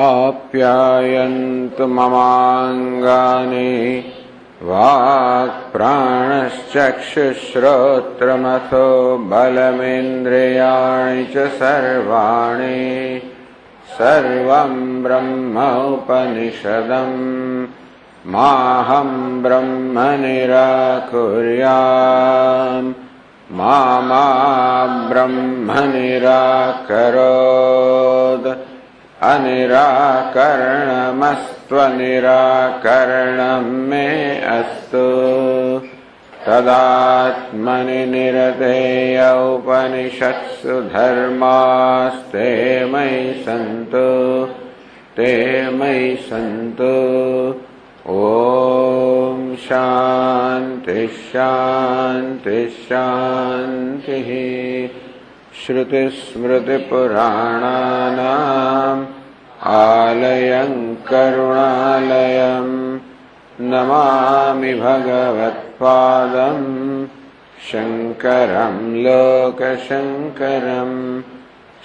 आप्यायन्तु ममाङ्गानि वाक्प्राणश्चक्षुश्रोत्रमथो बलमिन्द्रियाणि च सर्वाणि सर्वं ब्रह्म उपनिषदम् माहं ब्रह्म निराकुर्याम् मा ब्रह्म निराकरोत् अनिराकरणमस्त्वनिराकरणं मे अस्तु। तदात्मनि निरतेय उपनिषत्सु धर्मास्ते मयि सन्तु ते मयि सन्तु। ॐ शान्ति शान्ति शान्तिः। श्रुतिस्मृतिपुराणानाम् आलयं करुणालयम् नमामि भगवत्पादम् शङ्करं लोकशङ्करम्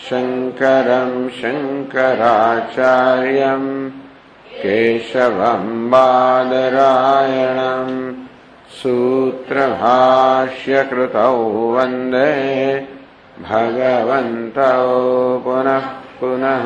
शङ्करं शङ्कराचार्यम् केशवं बादरायणम् सूत्रभाष्यकृतौ वन्दे भगवन्तौ पुनः पुनः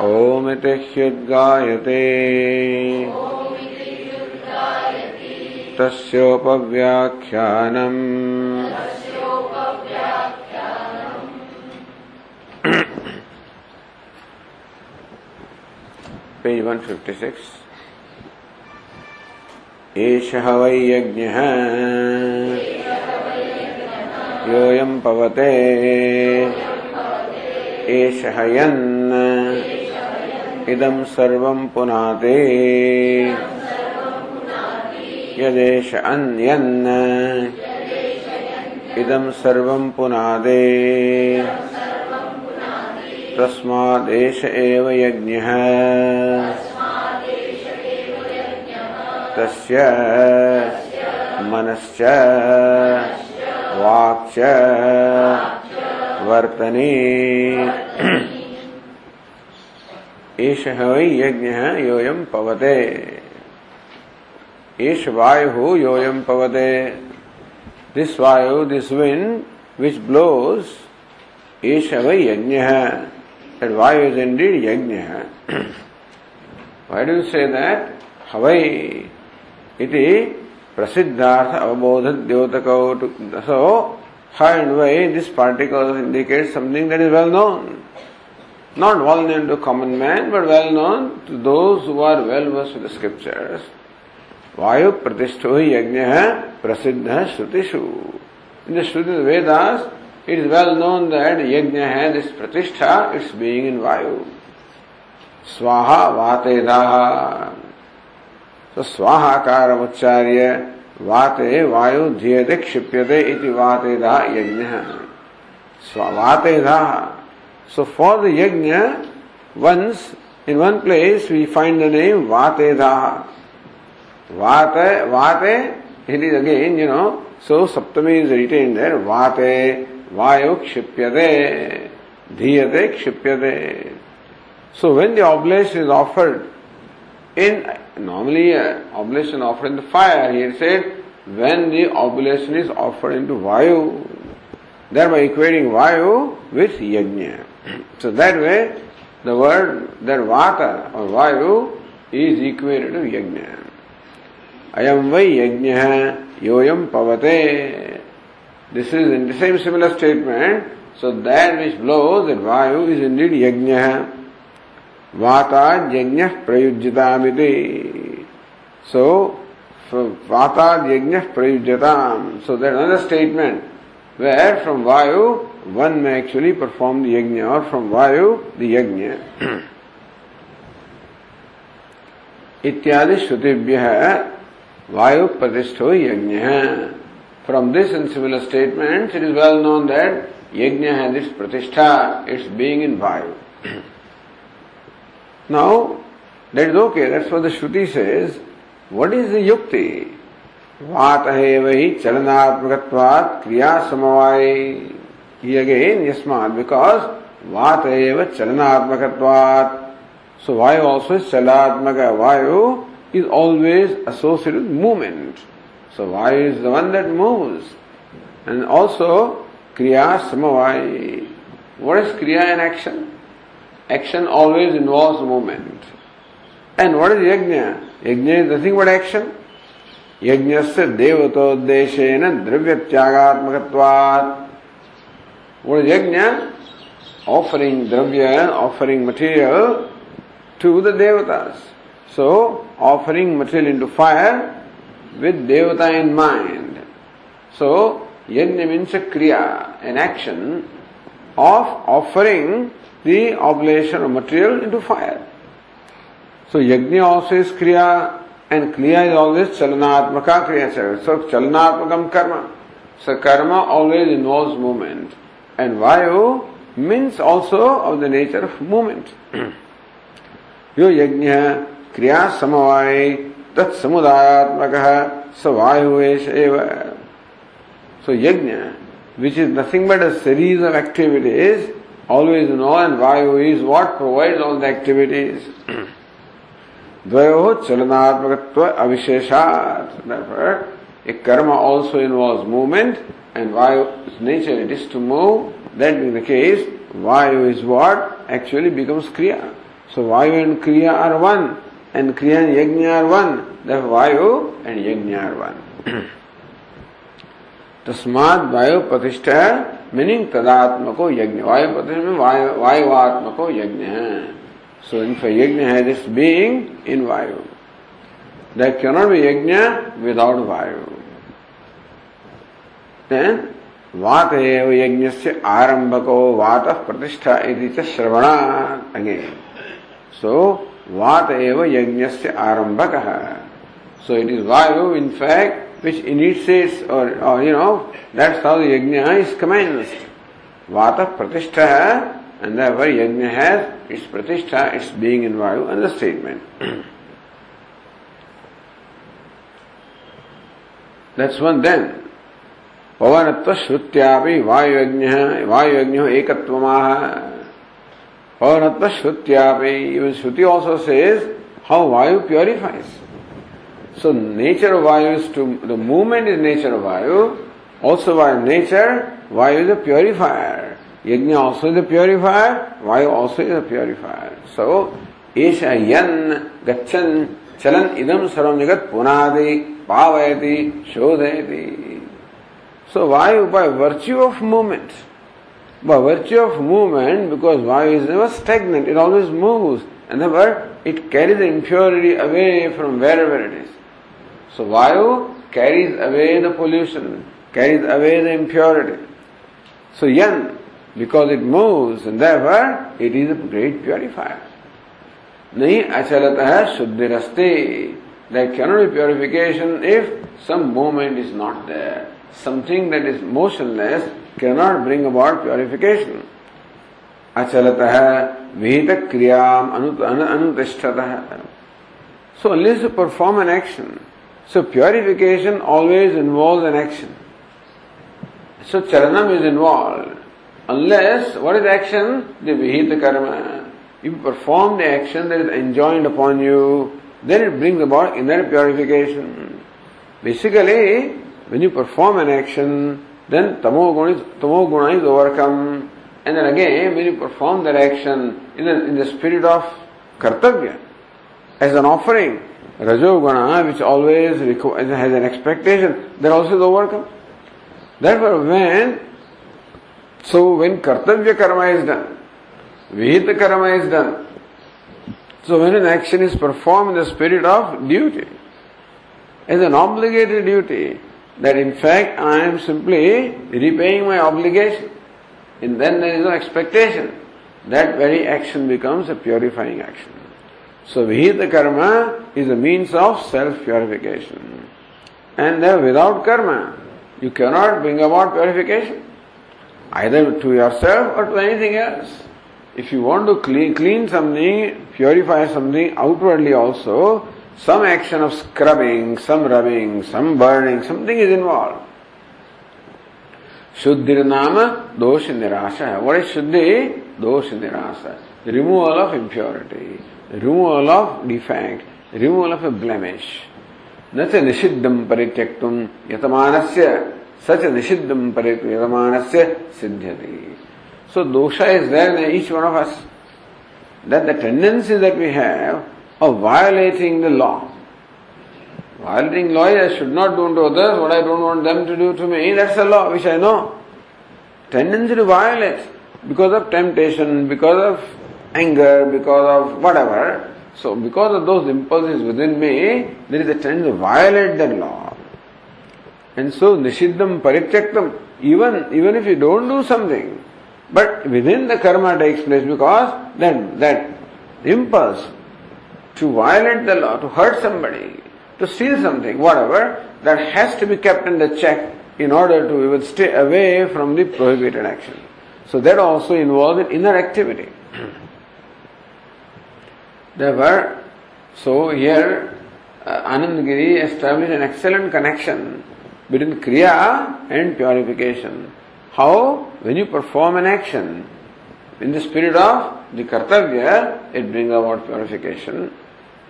ओमिति ह्युद्गायते तस्योपव्याख्यानम्। पेज 156 एषः वै यज्ञः योऽयं पवते। एषः यन्। इदं सर्वं पुनाते यदेष अन्यन्। इदं सर्वं पुनादे। तस्मादेश एव यज्ञः। तस्य मनश्च वाक्च वर्तने। एष वै यज्ञ योयम पवते। एष वायु योयम पवते। This vayu this wind which blows एष वै यज्ञ वायु is indeed yajna why do say that हवै। इति प्रसिद्धार्थ अवबोध द्योतक so high and why this particle indicate something that is well known Not well known to common man, but well known to those who are well versed with the scriptures. Vayu pratishto yajna prasiddha shrutishu. In the Shruti Vedas, it is well known that yajna has this pratishtha, its being in vayu. Swaha vatedaha. So swaha karam ucharya vate vayu dhyate kshipyate iti vatedaha yajna. Swavatedha. So for the yajna, once in one place we find the name Vatedha. Vate, Vate, it is again, you know, so Saptami is retained there. Vate, Vayu kshipyate, dhiyate kshipyate. So when the oblation is offered in, normally uh, oblation offered in the fire, here said, when the oblation is offered into Vayu, thereby equating Vayu with Yajna. So that way, the word, that Vata or Vayu is equated to Yajna. Ayam vai Yajna yoyam pavate. This is in the same similar statement. So that which blows, that Vayu is indeed Yajna. Vata Yajna prayujyatamiti. So, Vata Yajna prayujyatam. So that another statement where from Vayu one may actually perform the yajna, or from Vayu, the yajna. इत्यादि श्रुतिभ्य वायु प्रतिष्ठो यज्ञ from this in similar statement it is well known that yajna has its pratishtha its being in Vayu now that is okay that's what the shruti says what is the yukti वात है वही चलनात्मकत्वात् क्रिया समवाय again यस्मा because वात एव चलनात्मक सो वायु also चलात्मक Vayu is always associated movement so Vayu is the one that moves and also क्रिया समवाय। What is kriya and action action always involve movement and what is yajna? Yajna is nothing but action yajna से देवतोद्देशन द्रव्य त्यागात्मक what is yajna? Offering dravya, offering material to the devatas. So, offering material into fire with devata in mind. So, yajna means a kriya, an action of offering the oblation of material into fire. So, yajna also is kriya and kriya is always chalanatmaka kriya. So, chalanatmakam karma. So, karma always involves movement. And Vayu means also of the nature of movement. यो यज्ञ क्रिया समवाय तत्समुदायात्मक स वायु so yajna which is nothing but a series of activities always no and Vayu is what provide all the activities द्वयो अविशेषा अविशेषात् Therefore, a karma also involves movement, and vayu nature it is to move. That being the case, vayu is what actually becomes kriya. So vayu and kriya are one, and kriya and yajna are one. Therefore, vayu and yajna are one. तस्मात वायु प्रतिष्ठा meaning तदात्मको यज्ञ वायु प्रतिष्ठा में वायु आत्मको यज्ञ है सो इन फॉर यज्ञ है this being in Vayu There cannot be yajna without vayu. वात एव यज्ञ से आरंभ को वात प्रतिष्ठा इति च अगे। सो वात एव यज्ञ से आरंभ so it is vayu in fact which initiates or you know that's how yajna is commence वात प्रतिष्ठा है एंड दैट यज्ञ है इट्स प्रतिष्ठा it's being in vayu and the statement that's one then पवनत्व श्रुत्या वायुयज्ञ एक पवनत्व श्रुत्या shruti also say how Vayu purifies so nature Vayu is to the movement is nature Vayu also Vayu nature Vayu is a purifier yajna also is a purifier vayu also is a purifier so एश यन गच्छन, चलन इदम सर्व जगत पुनादि, पावयति, शोधयति। So why? by virtue of movement, by virtue of movement, because Vayu is never stagnant, it always moves, and therefore it carries the impurity away from wherever it is. So Vayu carries away the pollution, carries away the impurity. So Yan, because it moves and therefore it is a great purifier. Nahi achalata shuddhirasti. There cannot be purification if some movement is not there Something that is motionless cannot bring about purification. अचलतः विहित क्रियाम अनुतिष्ठतः So unless you perform an action, so purification always involves an action. So charanam is involved. Unless, what is action? The vihita karma. If you perform the action that is enjoined upon you, then it brings about inner purification. Basically, when you perform an action, then tamoguna is, tamo guna is overcome. And then again, when you perform that action in the, in the spirit of kartavya, as an offering, Rajoguna, which always has an expectation, that also is overcome. Therefore, when so when kartavya karma is done, vihita karma is done, so when an action is performed in the spirit of duty, as an obligatory duty, that in fact I am simply repaying my obligation, and then there is no expectation, that very action becomes a purifying action. So Vihita karma is a means of self-purification. And without karma, you cannot bring about purification, either to yourself or to anything else. If you want to clean, clean something, purify something outwardly also, some action of scrubbing, some rubbing, some burning, something is involved. Shuddhir nama dosh nirasha. What is Shuddhi? Dosh nirasha. Removal of impurity, removal of defect, removal of a blemish. न च निषिद्धम परित्यक्तुम यतमानस्य निषिद्धम परित्यक्तुम यतमानस्य सिद्ध्यति So dosha is there in each one of us. That the tendency that we have of violating the law. Violating law I should not do to others what I don't want them to do to me. That's the law which I know. Tendency to violate because of temptation, because of anger, because of whatever. So because of those impulses within me, there is a tendency to violate that law. And so nishiddham parityaktam, even even if you don't do something, but within the karma takes place because that that impulse to violate the law, to hurt somebody, to steal something, whatever, that has to be kept under check in order to even stay away from the prohibited action. So that also involves an inner activity. Therefore, so here uh, Anandagiri established an excellent connection between Kriya and purification. How? When you perform an action in the spirit of the Kartavya, it brings about purification.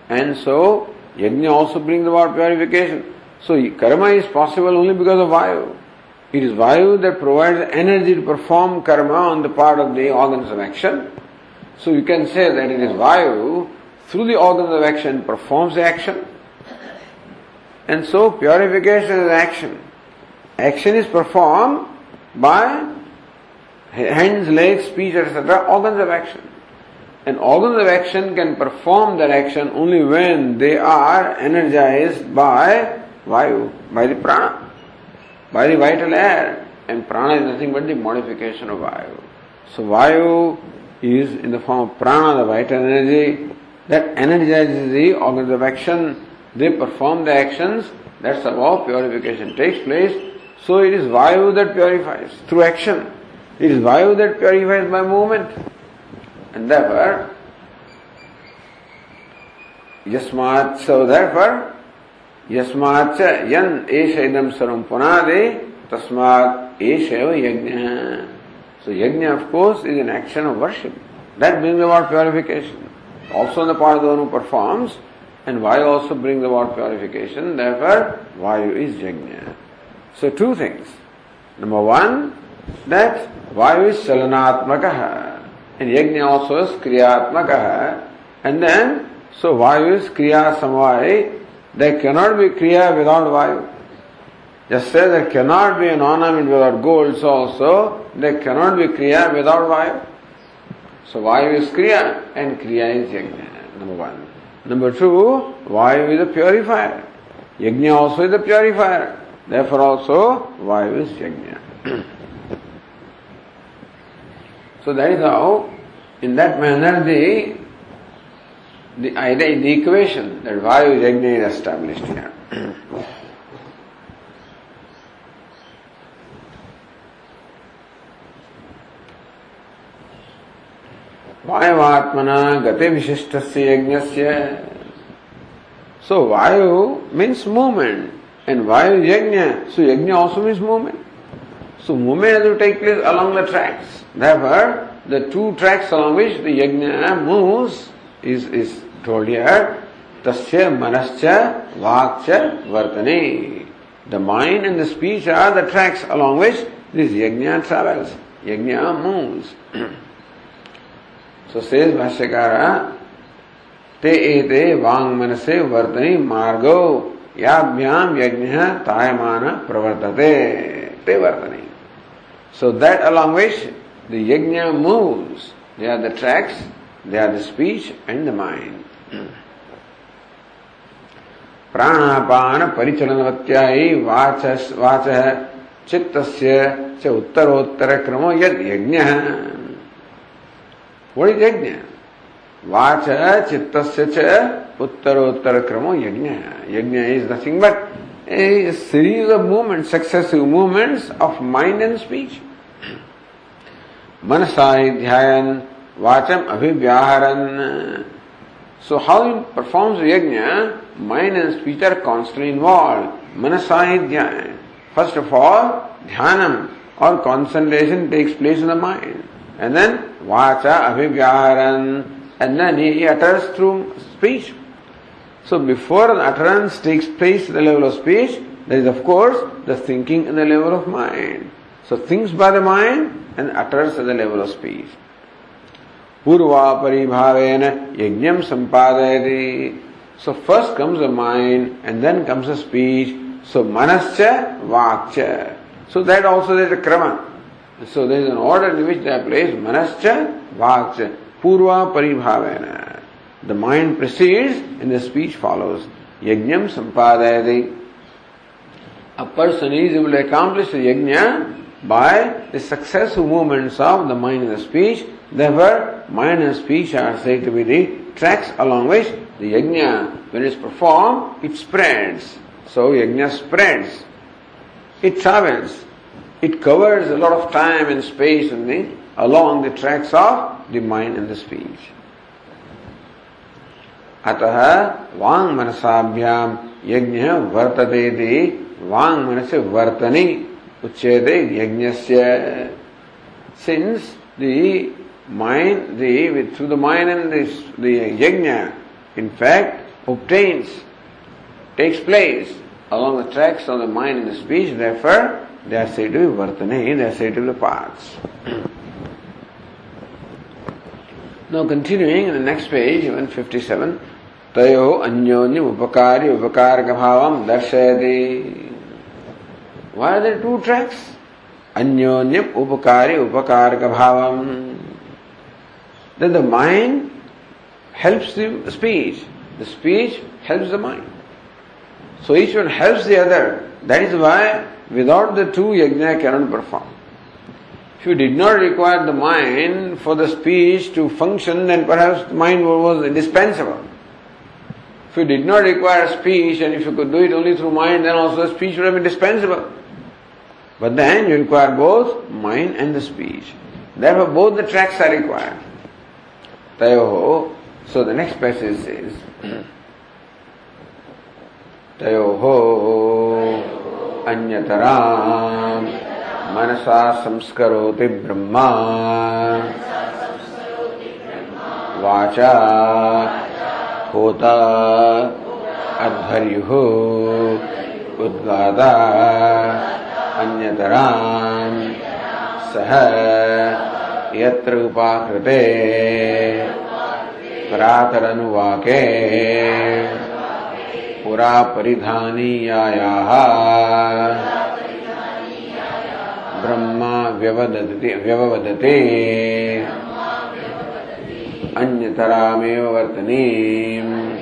And so, Yajna also brings about purification. So, karma is possible only because of Vayu. It is Vayu that provides energy to perform karma on the part of the organs of action. So, you can say that it is Vayu through the organs of action performs the action. And so, purification is action. Action is performed by hands, legs, speech, etc., organs of action. And organs of action can perform that action only when they are energized by Vayu, by the prana, by the vital air. And prana is nothing but the modification of Vayu. So Vayu is in the form of prana, the vital energy, that energizes the organs of action. They perform the actions. That's how purification takes place. So it is Vayu that purifies through action. It is Vayu that purifies by movement. And therefore, yasmat, so therefore, यस्माच यन एष इदम सर्वम पुनादे तस्मात एष एव yajna so yajna of course is an action of worship that brings about purification also the part दोनों performs and Vayu also brings about purification therefore Vayu is yajna so two things number one that Vayu is चलनात्मक है And yajna also is kriyatmaka. And then, so vayu is kriya samvai. There cannot be kriya without vayu. Just say there cannot be an ornament without gold, so also there cannot be kriya without vayu. So vayu is kriya and kriya is yajna, number one. Number two, vayu is a purifier. Yajna also is a purifier. Therefore also vayu is yajna. So that is how, in that manner, the the idea, the equation that Vayu Yajna is established here. वायवात्मना गति विशिष्ट यज्ञ So Vayu means movement and Vayu Yajna. So Yajna also means movement. So movement has to take place along the tracks. Therefore, the two tracks along which the yajna moves is, is told here. Tasya manascha vakcha vartane. The mind and the speech are the tracks along which this yajna travels. Yajna moves. so says Bhashyakara, te ete vang manase vartane margo yabhyam yajna tayamana pravartate te vartane. So that along which the yajna moves. They are the tracks, they are the speech and the mind. प्राणापान परिचलनवत्यायी वाच वाच च उत्तरोत्तर क्रमो यद यज्ञ is yajna? Watch चित्तस्य च उत्तरोत्तर क्रमो यज्ञ यज्ञ is nothing but a series of movements, successive movements of mind and speech. Manasai dhyayan, vacham abhivyaharan. So how you performs yajna, mind and speech are constantly involved. Manasai dhyayan. First of all, dhyanam or concentration takes place in the mind. And then vacha abhivyaharan. And then he utters through speech. So before an utterance takes place at the level of speech, there is of course the thinking at the level of mind. So thinks by the mind and utters at the level of speech. पूर्वापरिभावेन यज्ञम संपादयति so first comes the mind and then comes the speech so मनश्च वाक्च so that also there is a krama so there is an order in which they place मनश्च वाक्च पूर्वापरिभावेन the mind proceeds and the speech follows. Yajnam sampadayati. A person is able to accomplish the yajna by the successive movements of the mind and the speech. Therefore, mind and speech are said to be the tracks along which the yajna, when it's performed, it spreads. So yajna spreads. It travels. It covers a lot of time and space and thing along the tracks of the mind and the speech. अतः वांग मनसाभ्याम यज्ञ वर्तते वांग मन से वर्तने उच्चेद यज्ञ since the mind the with through the mind and this the yajna in fact obtains takes place along the tracks of the mind in the speech refer they are said to वर्तने they are said to be parts Now continuing in the next page, 157. तयो अन्योन्य उपकारी उपकारक भावम दर्शयति Why are there two tracks? अन्योन्य उपकारी उपकारक भावम then the mind helps the speech, the speech helps the mind. So each one helps the other. That is why without the two yajna cannot perform. If you did not require the mind for the speech to function, then perhaps the mind was indispensable. If you did not require speech and if you could do it only through mind, then also the speech would have been dispensable. But then you require both mind and the speech. Therefore both the tracks are required. तयोः so the next passage says तयोः अन्यतरां मनसा संस्करोति ब्रह्मा वाचा होता। अध्वर्युः उद्गाता अन्यतरां सह यत्र उपाकृते प्रातरनुवाके। पुरा परिधानीयायाः ब्रह्मा व्यवदति व्यववदते। अन्यतरामेव वर्तनीम्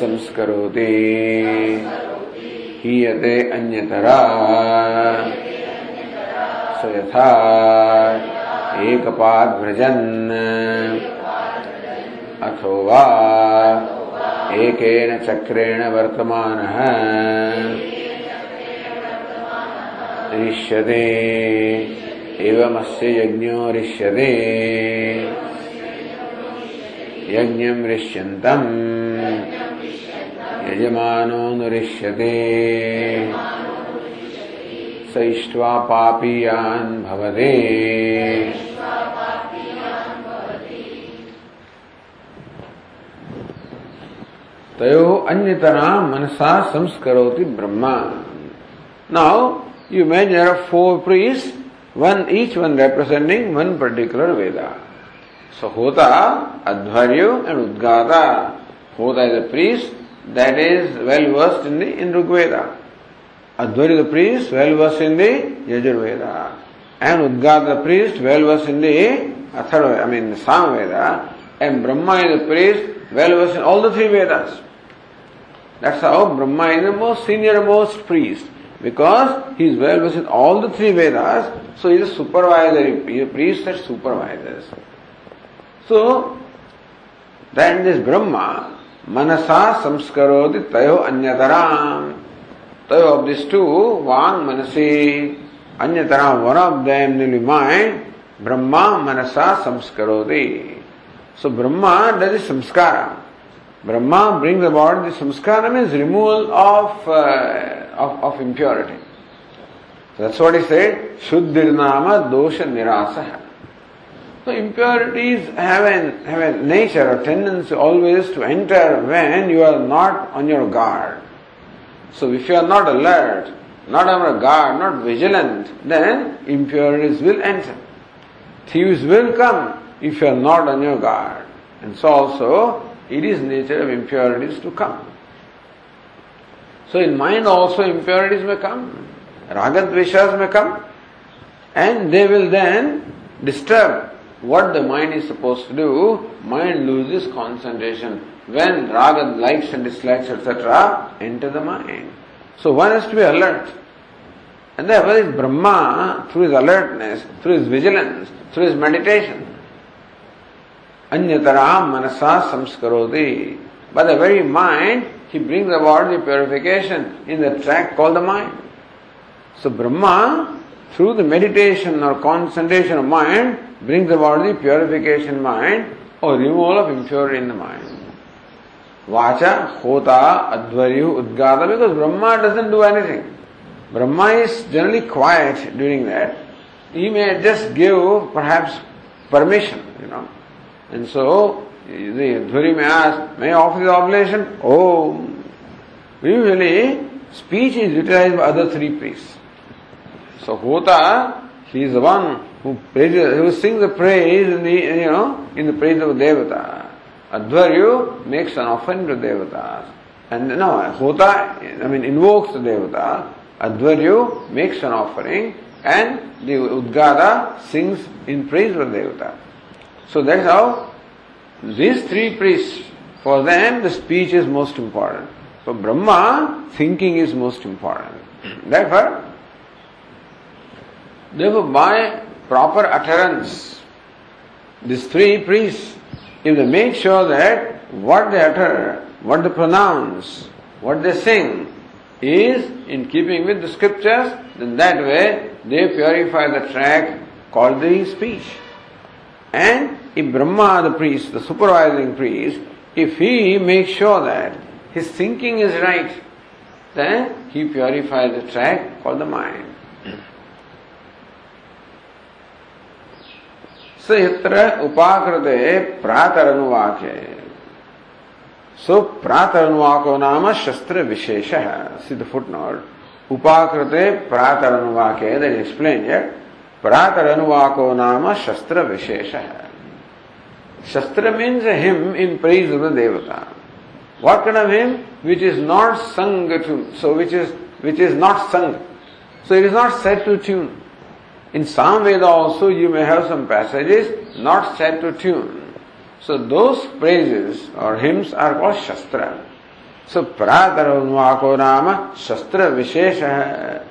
संस्करोति। हीयते अन्यतरा। स यथा एकपाद व्रजन् अथवा एकेन चक्रेण वर्तमानः। ऋष्यते एवमस्य यज्ञो ऋष्यते यज्ञम ऋष्यन्तम् यजमानो नृष्यते। अन्यतरा मनसा संस्को ब्रह्म। Now you major four priests one each one representing one particular Veda So Hota, Advaryu and Udgata. Hota is a priest that is well versed in the in Rig Veda. The priest, well versed in the Yajurveda. And Udgata the priest, well versed in the Atharva, I mean the Samaveda. And Brahma is the priest, well versed in all the three Vedas. That's how Brahma is the most senior most priest. Because he is well versed in all the three Vedas, so he is a supervisor, he is a priest that supervises. So, Then this Brahma, manasa samskaroti tayo anyataram. Tayo of these two, Vang manasi, anyataram, one of them will be mind, Brahma manasa samskaroti. So Brahma does the samskara. Brahma brings about the samskara means removal of, uh, of, of impurity. So that's what he said, Shuddhirnama dosha nirasa. So impurities have a, have a nature or tendency always to enter when you are not on your guard. So if you are not alert, not on your guard, not vigilant, then impurities will enter. Thieves will come if you are not on your guard. And so also, it is nature of impurities to come. So in mind also impurities may come. Ragadveshas may come. And they will then disturb what the mind is supposed to do. Mind loses concentration. When raga likes and dislikes, etc., enter the mind. So one has to be alert. And therefore, this Brahma, through his alertness, through his vigilance, through his meditation, Anyatara manasa samskaroti. By the very mind, he brings about the purification in the track called the mind. So Brahma, through the meditation or concentration of mind, brings about the purification mind or removal of impurity in the mind. Vacha, Hota, Advaryu, Udgata, because Brahma doesn't do anything. Brahma is generally quiet during that. He may just give perhaps permission, you know. And so, the Dhuri may ask, may I offer the oblation? Oh, usually speech is utilized by other three priests. So Hota, he is the one who praises, who sings the praise in the, you know, in the praise of Devata. Advaryu makes an offering to Devatas. And no, Hota, I mean, invokes the Devata. Advaryu makes an offering and the Udgata sings in praise of Devata. So that's how these three priests, for them the speech is most important. For Brahma, thinking is most important. Therefore, therefore by proper utterance, these three priests, if they make sure that what they utter, what they pronounce, what they sing is in keeping with the scriptures, then that way they purify the track called the speech. And if Brahma, the priest, the supervising priest, if he makes sure that his thinking is right, then he purifies the track called the mind. यत्र अनुवाक है सो प्रातरनुवाको नाम शस्त्र विशेष। है सिद्ध foot note उपाकृते प्रातरनुवाके देन एक्सप्लेन ये यट प्रातरनुवाको नाम शस्त्र विशेष। है shastra means hymn in praise of the devata what kind of hymn which is not sung to, so which is which is not sung. So it is not said to tune. In Samveda also you may have some passages not set to tune. So those praises or hymns are called Shastra. So Pratar Anuvako Nama Shastra Vishesha.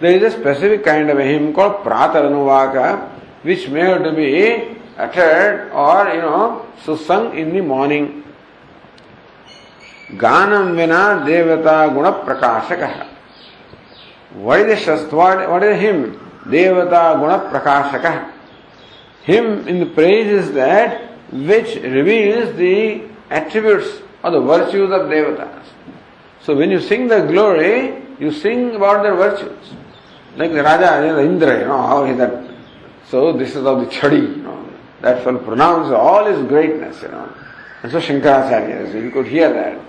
There is a specific kind of a hymn called Pratarnuvaka, which may have to be uttered or, you know, so sung in the morning. Ganam vina devata guna prakashaka. What is the shastra? What is the hymn? Devata guna prakashaka. Hymn in the praise is that which reveals the attributes or the virtues of devatas. So when you sing the glory, you sing about their virtues. Like the Raja, you know, Indra, you know, how he that. So this is of the Chadi, you know. That fellow pronounced all his greatness, you know. And so Shankaracharya, so you could hear that.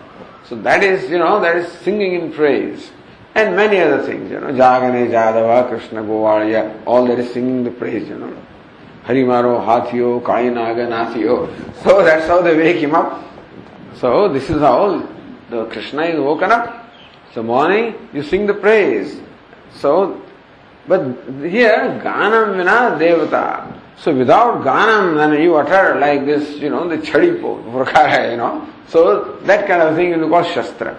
So that is, you know, that is singing in praise. And many other things, you know, Jagane, Jadava, Krishna, Govalya, all that is singing the praise, you know. Harimaro, Hathiyo, Kainaga, Nathiyo. So that's how they wake him up. So this is how the Krishna is woken up. So morning you sing the praise. So but here, Ganam Vina Devata. So without Ganam, then you utter like this, you know, the chadi prakara, you know. So that kind of thing is called Shastra.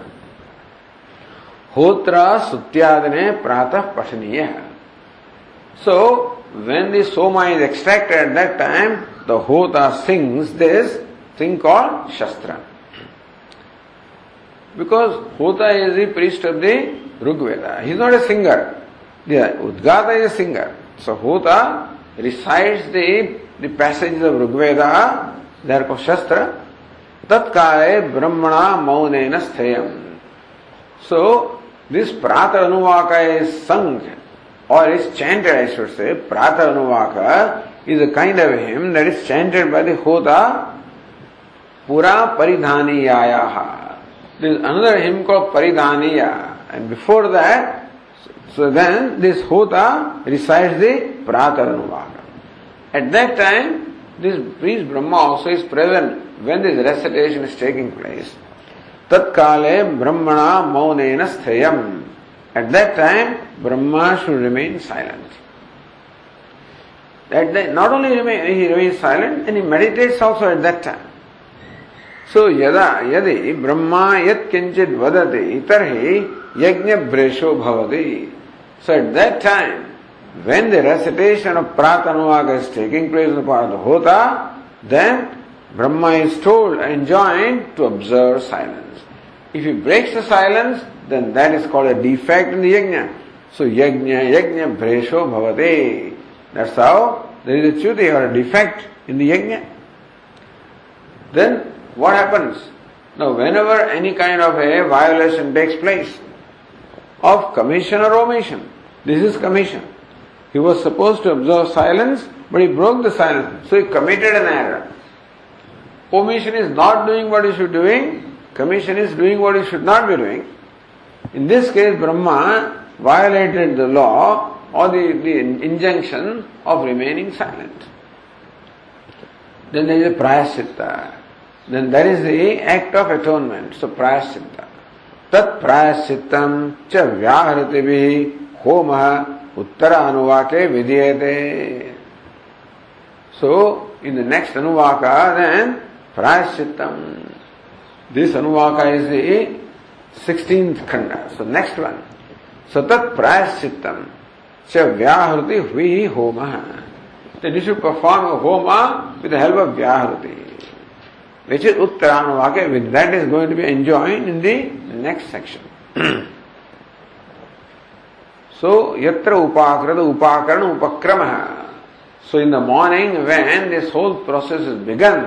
होत्र सुत्यादि ने प्रातः पठनीय। है so when दोमा is extracted that time the Hota sings this thing all shastra because Hota is the priest of the Rigveda he not a singer Udgata is a singer so Hota recites the passage of Rigveda there को शस्त्र तत्काल ब्रह्मणा मौन स्थेय सो this prata अनुवाक is संघ और is chanted I should say प्रात अनुवा का is a kind of hymn that is chanted by the Hota पुरा परिधानी आया दिस अनदर हिम को परिधानी and before that so then this Hota recite the प्रात अनुवाक at that time this please Brahma also is present when this recitation is taking place Tatkale Brahmana Maunena Sthayam. At that time, Brahma should remain silent. At that, not only remain, he remains silent, and he meditates also at that time. So yada yadi Brahma yat kinchit vadati tarhi yajna bresho bhavati. So at that time, when the recitation of Pratanuvaka is taking place in the part of the Hota, then Brahma is told, and enjoined to observe silence. If he breaks the silence, then that is called a defect in the yajna. So yajna, yajna bresho bhavate. That's how there is a chuti or a defect in the yajna. Then what happens? Now, whenever any kind of a violation takes place of commission or omission, this is commission. He was supposed to observe silence, but he broke the silence, so he committed an error. Omission is not doing what he should be doing, commission is doing what he should not be doing. In this case, Brahma violated the law or the, the injunction of remaining silent. Then there is a prayaschitta then that is the act of atonement. So prayaschitta. Tat prayaschitam cha vyaharati bhi homa uttara anuvake vidyate. So in the next anuvaka then प्रायश्चितम this अनुवाद का is a sixteen खंड so next one सतत प्रायश्चितम च व्याहृति हुई ही होम तो this you perform homa with help of vyahriti which is उत्तरायण वाक्य with that is going to be enjoy in the next section so यत्र उपाकृत उपाकरण उपक्रम so in the morning when this whole process is begun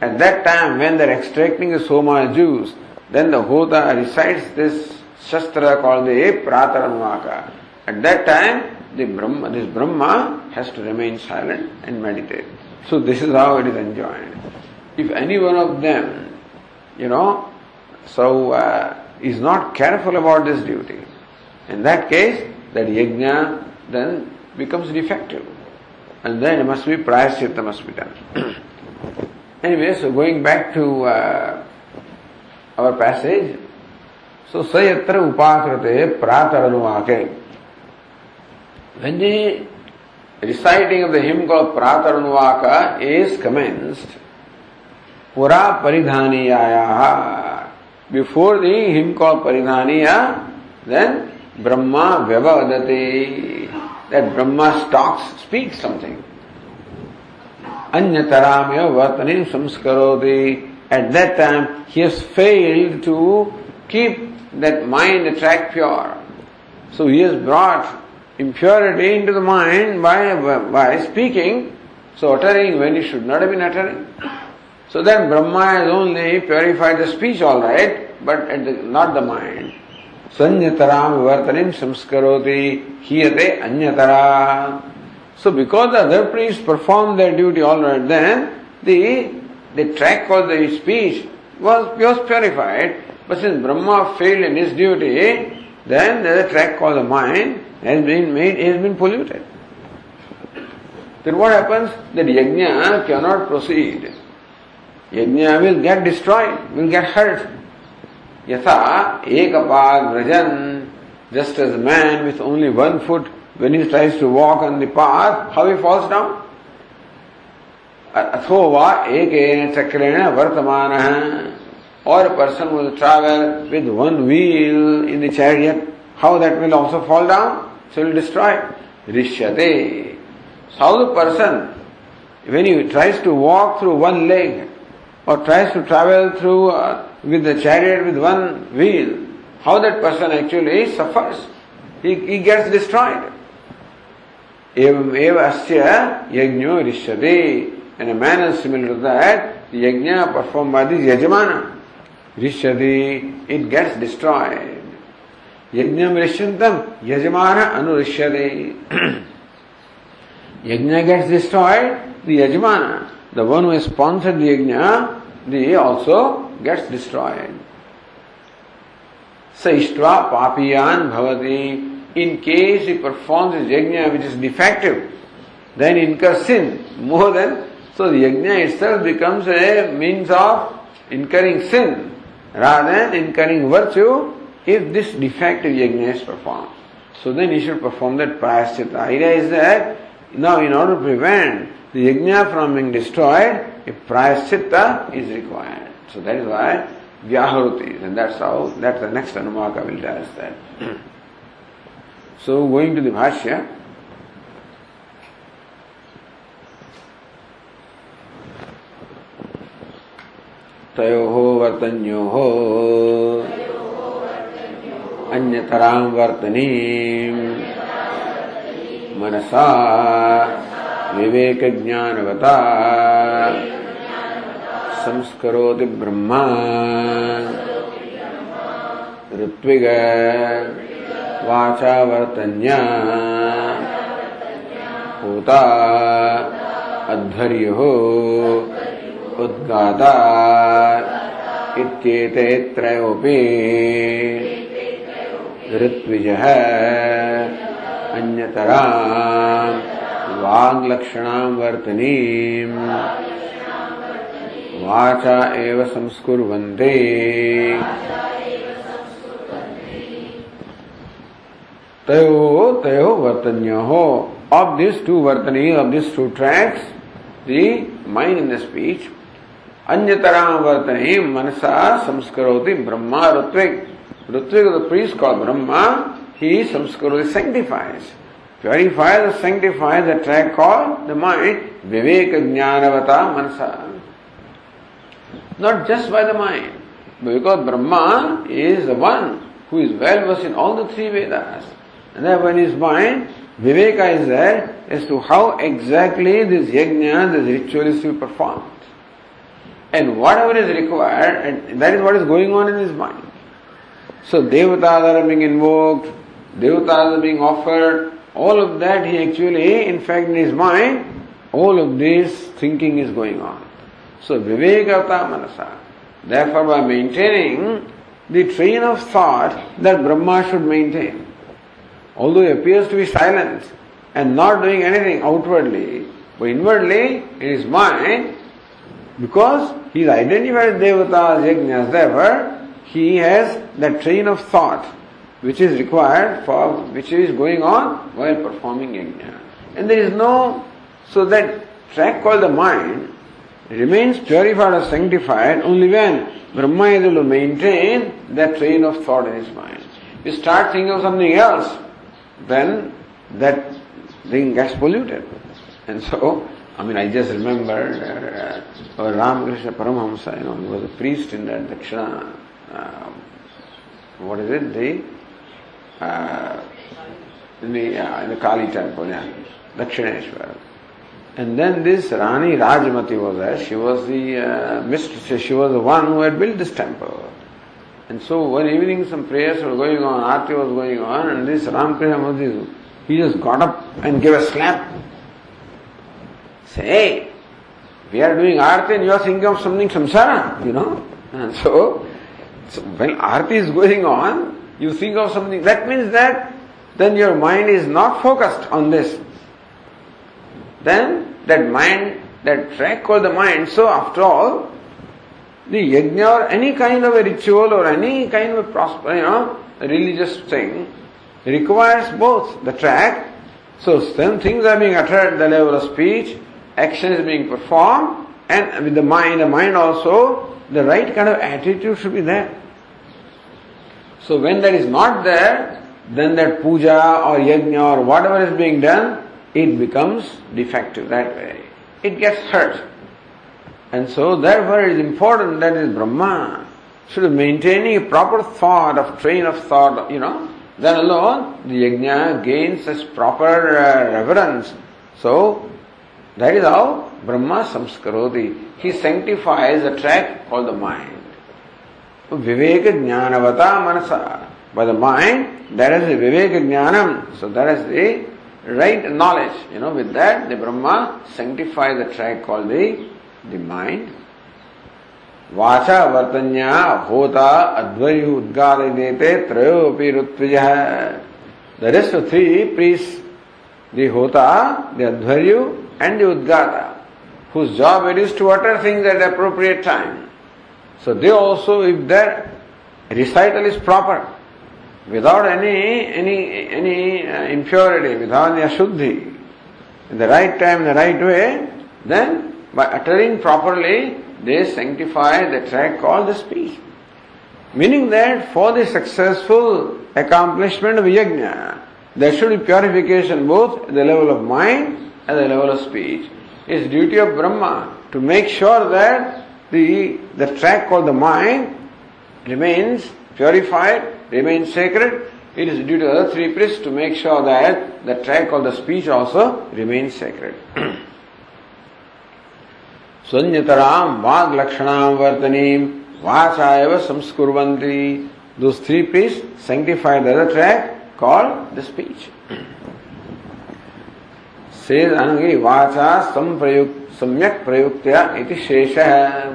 at that time when they're extracting the soma juice, then the Hota recites this Shastra called the Prataranvaka. At that time, the Brahma, this Brahma has to remain silent and meditate. So this is how it is enjoined if any one of them, you know, so uh, is not careful about this duty, in that case, that yajna then becomes defective. And then it must be prayaschitta must be done. anyway, so going back to uh, our passage, so sayatra upakrate prataranuvake. When the reciting of the hymn called Prataranuvaka is commenced, Pura Paridhaniyaya. Before the hymn called Paridhaniya, then Brahma Vyavadati. That Brahma talks, speaks something. Anyataramya Vatani Samskaroti. At that time, he has failed to keep that mind track pure. So he has brought impurity into the mind by, by speaking, so uttering when he should not have been uttering. So then Brahma has only purified the speech all right, but the, not the mind. Sanyataram vivartanim samskaroti hiyate anyatara. So because the other priests performed their duty all right, then the, the track of the speech was, was purified. But since Brahma failed in his duty, then the track called the mind has been made, has been polluted. Then what happens? That yajna cannot proceed. Yajna will get destroyed, will get hurt. Yatha ekapag vrajan, just as a man with only one foot, when he tries to walk on the path, how he falls down? अथोवा एक चक्रेण वर्तमान or a person will travel with one wheel in the chariot, how that will also fall down? So will destroy. Rishyate. So how the person, when he tries to walk through one leg, or tries to travel through uh, with the chariot with one wheel, how that person actually suffers. He, he gets destroyed. Evam eva asya yajno rishyate. In a manner similar to that, the yajna performed by the yajamana. Rishyate, it gets destroyed. Yajnam rishyantam, yajamana anurishyate. Yajna gets destroyed, the yajamana, the one who has sponsored the yajna, the also gets destroyed. Saishtva papiyan bhavati. In case he performs his yajna which is defective, then incurs sin more than so the yajna itself becomes a means of incurring sin rather than incurring virtue if this defective yajna is performed. So then he should perform that prayaschitta. Idea is that now in order to prevent the yajna from being destroyed, a prayaschitta is required. So that is why Vyahuti, and that's how, that's the next Anuvaka will tell us that. To the Bhashya, तयोः वर्तन्योः अन्यतरां वर्तनीम् मनसा विवेकज्ञानवता संस्करोति ब्रह्मा ऋत्विग वाचा वर्तन्या होता अध्वर्युः उद्गाता इत्येते त्रयोऽपि ऋत्विजः। अन्यतरा वाङ्लक्षणां वर्तनीम्। वाचा एव संस्कुर्वन्ते। तयो तयो वर्तन्य हो। ऑफ़ दिस टू वर्तनी ऑफ़ this to tracks the mind in speech अन्य तरह वर्तन मनसा संस्कर होती ब्रह्मा ऋत्विक। ऋत्विक प्रीस कॉल ब्रह्मा ही संस्कर होती sanctifies purifies sanctifies a track call the mind विवेक ज्ञानवता मनसा। Not just by the mind because Brahma is one who is well versed in all the three Vedas And therefore in his mind, Viveka is there as to how exactly this yajna, this ritual is to be performed. And whatever is required, and that is what is going on in his mind. So devatas are being invoked, devatas are being offered, all of that he actually, in fact in his mind, all of this thinking is going on. So vivekata manasa. Therefore by maintaining the train of thought that Brahma should maintain, although he appears to be silent and not doing anything outwardly, but inwardly in his mind, because he is identified with devatas, yajnas, therefore he has that train of thought which is required for which is going on while performing yajna. And there is no so that track called the mind remains purified or sanctified only when Brahma is able to maintain that train of thought in his mind. You start thinking of something else, then that thing gets polluted. And so, I mean, I just remember uh, uh, Ramakrishna Paramahamsa, you know, he was a priest in that Dakshina, uh, what is it, the, uh, in the, uh, in the Kali temple, yeah, Dakshineshwar. And then this Rani Rajamati was there. She was the uh, mistress. She was the one who had built this temple. And so one evening some prayers were going on, arti was going on, and this Ramakrishna Modi, he just got up and gave a slap. Say, we are doing arti and you are thinking of something samsara, you know. And so, so when arti is going on, you think of something. That means that then your mind is not focused on this then that mind, that track called the mind, so after all, the yajna or any kind of a ritual or any kind of a prosper, you know, religious thing requires both the track. So some things are being uttered at the level of speech, action is being performed, and with the mind, the mind also, the right kind of attitude should be there. So when that is not there, then that puja or yajna or whatever is being done it becomes defective that way. It gets hurt. And so therefore it is important that this Brahma should be maintaining a proper thought of train of thought, you know, then alone the yajna gains such proper uh, reverence. So that is how Brahma samskaroti. He sanctifies the track called the mind. Viveka jnanavata manasa. By the mind, that is the viveka jnanam. So that is the right knowledge. You know, with that the Brahma sanctifies the track called the, the mind. वाचा वर्तन्या होता अद्वय उद्गार देते त्रयोपि ऋत्विज the rest of three priests the Hota the Adhvaryu and the Udgata whose job it is to utter things at appropriate time. So they also, if their recital is proper, without any any any uh, impurity, without any ashuddhi, in the right time, in the right way, then by uttering properly, they sanctify the track called the speech. Meaning that for the successful accomplishment of yajna, there should be purification both at the level of mind and the level of speech. It's duty of Brahma to make sure that the, the track called the mind remains purified, remains sacred. It is duty of the three priests to make sure that the track called the speech also remains sacred. संयतराम वाग लक्षणाम वर्तनी वाचा एव संस्कुर्वंती दो three piece sanctify other track call the speech says अंगी वाचा संप्रयुक्त सम्यक प्रयुक्त्या इति शेष है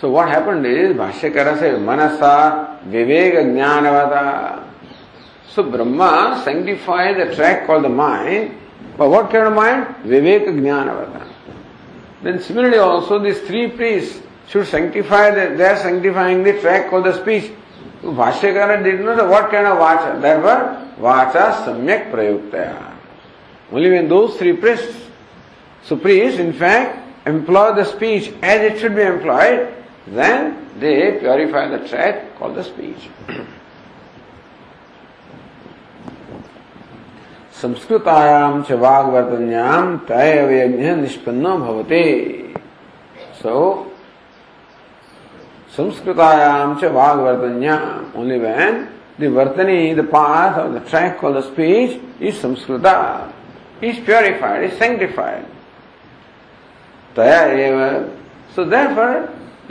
so what happened is Bhashyakar says मनसा विवेक ज्ञानवता so Brahma sanctify the track call the mind but what mind विवेक ज्ञानवता Then similarly also these three priests should sanctify, the, they are sanctifying the track called the speech. Bhashyakara did not know what kind of vacha. Therefore, vacha samyak prayuktaya. Only when those three priests, so priests in fact employ the speech as it should be employed, then they purify the track called the speech. संस्कृतायाम च वागवर्तन्याम तय अवयज्ञ निष्पन्न भवते। सो so, संस्कृतायाम च वागवर्तन्याम only when the वर्तनी the path of the track of the speech is Sanskrit is purified is sanctified तय एव so they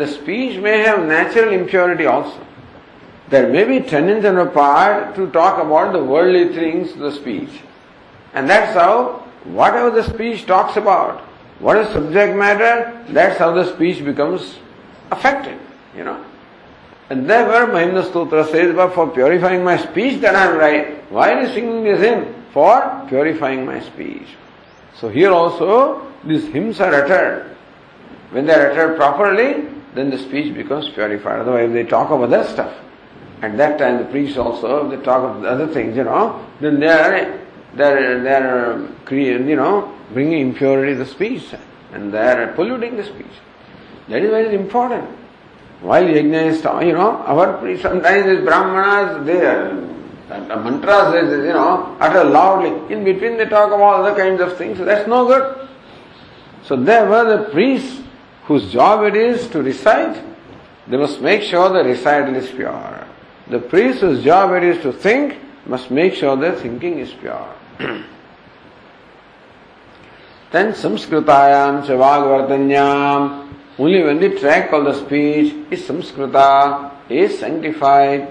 the speech may have natural impurity also There may be tendency on a part to talk about the worldly things, the speech. And that's how, whatever the speech talks about, what is subject matter, that's how the speech becomes affected, you know. And therefore, Mahimna Stotra says, but for purifying my speech, that I am right. Why are you singing this hymn? For purifying my speech. So here also, these hymns are uttered. When they are uttered properly, then the speech becomes purified. Otherwise, they talk about other stuff. At that time, the priests also, they talk of other things, you know, then they are they're, uh, they're uh, you know, bringing impurity to the speech and they're uh, polluting the speech. That is very important. While yajna is, you know, our priests sometimes these brahmanas, they are, mantras, they, you know, utter loudly. In between they talk of all other kinds of things. So that's no good. So there were the priests whose job it is to recite. They must make sure the recital is pure. The priest whose job it is to think must make sure their thinking is pure. संस्कृतायाम च वागवर्तन्याम only when the track of the speech is संस्कृता is sanctified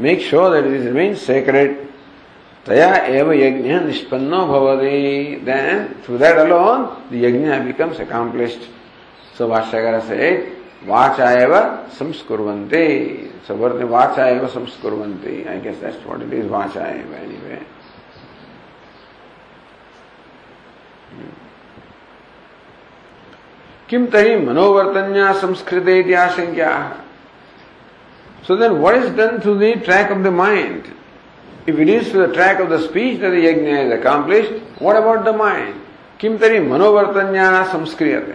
make sure that it is remain sacred तया एव यज्ञ निष्पन्नो भवति then through that alone the yajna becomes accomplished so Bhashyakar says वाचा एव संस्कुर्वन्ते सो वर्तन वाचा एव संस्कुर्वन्ते I guess that's what it is वाचा एव एनीवे. किम तही मनोवर्तन्या Sanskrit so then what is done through the track of the mind if it is the track of the speech yajna is accomplish what about the mind किम तरी मनोवर्तन्या संस्कृत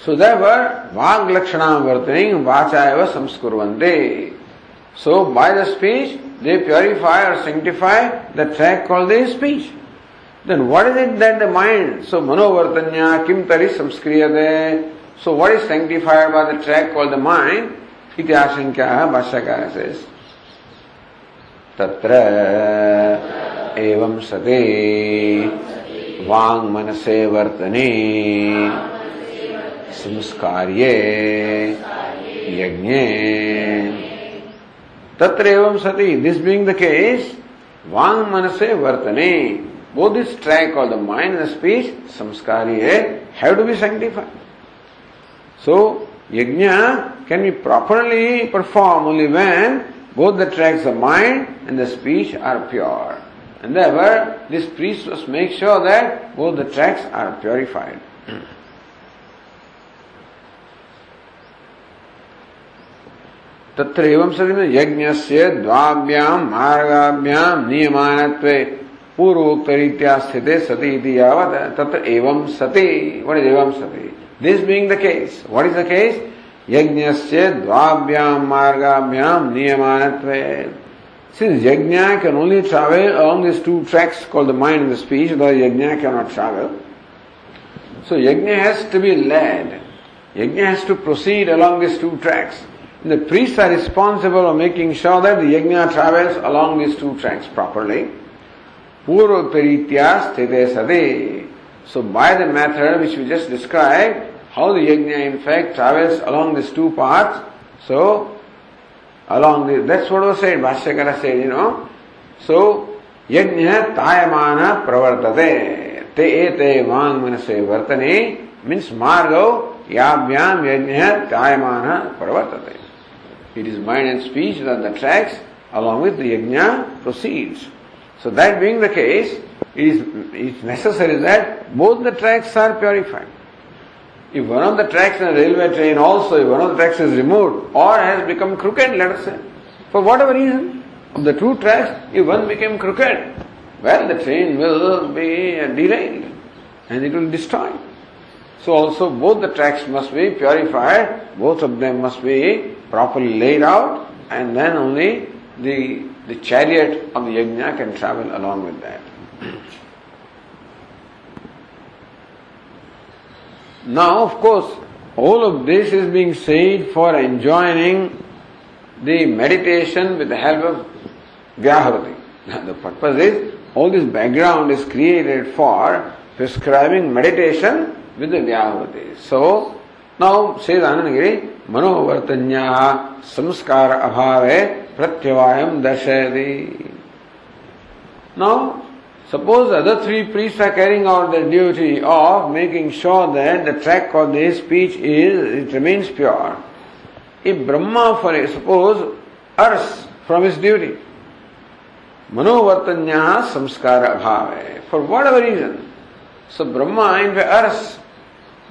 सो देवर वाग लक्षण वर्तन वाचा एवं संस्कुर्वते so by the speech they purify और sanctify the track call the speech Then what is it that the mind, so manovartanya kim tari samskriyate, so what is sanctified by the track called the mind? Iti ashankya Bhashyakara says. तत्र एवं सते वांग मनसे वर्तने संस्कार्ये यज्ञे तत्र एवं सति this being the case वांग मनसे वर्तने both this track or the mind and the speech samskariye have to be sanctified so yajna can be properly performed only when both the tracks of mind and the speech are pure. And therefore, this priest must make sure that both the tracks are purified. तत्र एवं सति में यज्ञ से द्वाभ्याम मार्गाभ्याम नियमानत्वे ಪೂರ್ವೋಕ್ತರೀತ್ಯ ಸ್ಥಿತೆ ಸತಿ ಇದು ಯಾವದ ತತ್ ಏವಂ ಸತಿ ವಾಟ್ ಇಸ್ ಏವಂ ಸತಿ this being the case what is the case ಯಜ್ಞಸ್ಯ ದ್ವಾಭ್ಯಾಂ ಮಾರ್ಗಾಭ್ಯಾಂ ನಿಯಮಾನತ್ವೇ Since yajna can only travel along these two tracks called the mind and the speech, otherwise yajna cannot travel. So yajna has to be led. Yajna has to proceed along these two tracks. The priests are responsible for making sure that the yajna travels along these two tracks properly. पूर्व प्रीत्या स्थित सदे। So by the method which we just describe how the yajna in fact travels along this two path so along this that Bhashyakar says no so यज्ञ तायमान प्रवर्तते ते ते वांग मन से वर्तने मीन्स मार्ग याभ्याम यज्ञ तायमान प्रवर्तते it is mind and speech the tracks along with yajna proceeds So that being the case, it is, it is necessary that both the tracks are purified. If one of the tracks in a railway train also, if one of the tracks is removed or has become crooked, let us say, for whatever reason, of the two tracks, if one became crooked, well, the train will be derailed and it will destroy. So also both the tracks must be purified, both of them must be properly laid out, and then only the, the chariot of the yajna can travel along with that. Now, of course, all of this is being said for enjoining the meditation with the help of Vyahriti. The purpose is, all this background is created for prescribing meditation with the Vyahriti. So, now says Anandagiri, Manovartanya samskara abhave pratyavayam dashadi. Now, suppose the other three priests are carrying out the duty of making sure that the track of their speech is, it remains pure. If Brahma, for suppose, errs from his duty, मनोवर्तन्या संस्कार अभाव है for whatever reason so Brahma in ours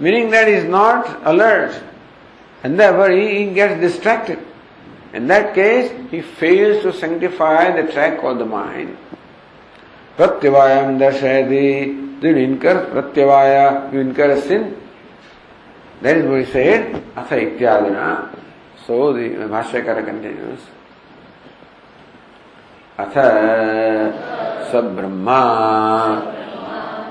meaning that is not alert and therefore he gets distracted In that case, he fails to sanctify the track of the mind. प्रत्यवायम दर्शयति then incur pratyavaya you incur a sin that is what he said atha ityadina so the bhashyakara continues atha sabrahma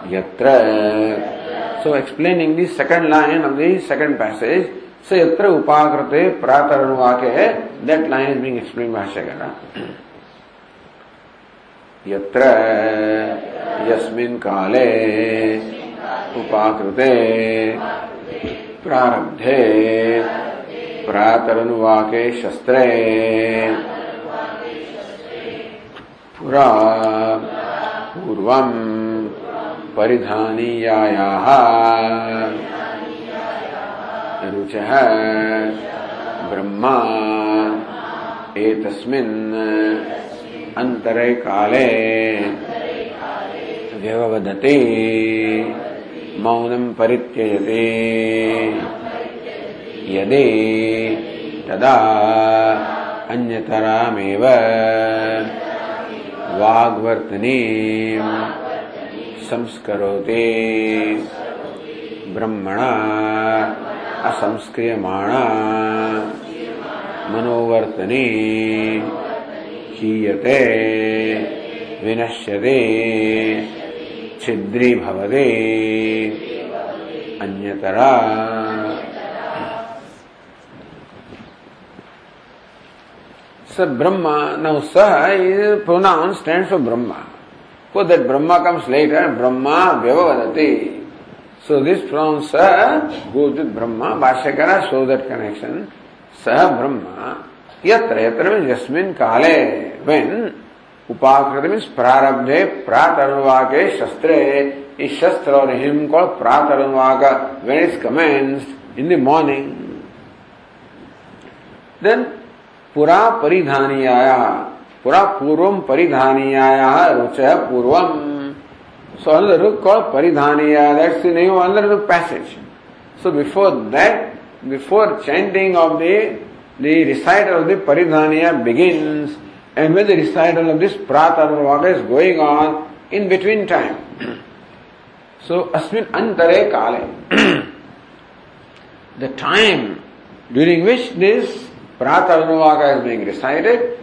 yatra so explaining the second line of the second passage so यत्र उपाकृते प्रातरण वाक्य है that line is being explain Bhashyakar यत्र यस्मिन् काले उपाकृते प्रारब्धे प्रातरनुवाके शस्त्रे पुरा पूर्वम् परिधानीयायाः रुचः ब्रह्मा एतस्मिन् अंतरे काले व्यवदते मौनम परित्यजते। यदि तदा अन्यतरामेव वाग्वर्तनी संस्करोति। ब्रह्मणा असंस्क्रियमाणा। मनोवर्तनी। क्षीयते विनश्यते। छिद्री भवदे अन्यतरा pronoun stands for Brahma. For that Brahma comes later, Brahma Vyavadati. So this from Sa goes with Brahma, Bhashyakara shows that connection. Sa Brahma, yatra, yatra means yasmin kale, when उपाकृत मीन्स प्रारब्धे प्रात अनुवाक शस्त्र इस शस्त्र और him को प्रात अनुवाक when is commenced in the morning then पुरा परिधानीयाया पुरा पूर्वम परिधानीयाया रुचय पूर्वम So another rook called Paridhaniya, that's the name of another passage. So before that, before chanting of the, the recital of the Paridhaniya begins, and when the recital of this Prataranuvaka is going on, in between time. so Asmin Antare Kale, the time during which this Prataranuvaka is being recited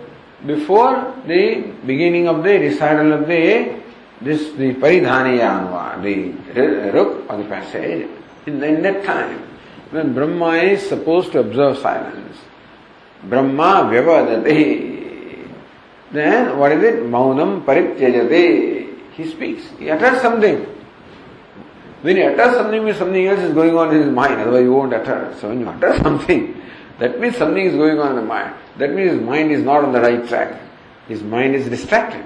before the beginning of the recital of the this the Paridhaniyanva, the ruk or the passage, in, in that time when Brahma is supposed to observe silence. Brahma vyavadati. Then what is it? Maunam parityajate. He speaks. He utters something. When he utters something, means something else is going on in his mind, otherwise you won't utter. So when you utter something, that means something is going on in the mind. That means his mind is not on the right track. His mind is distracted.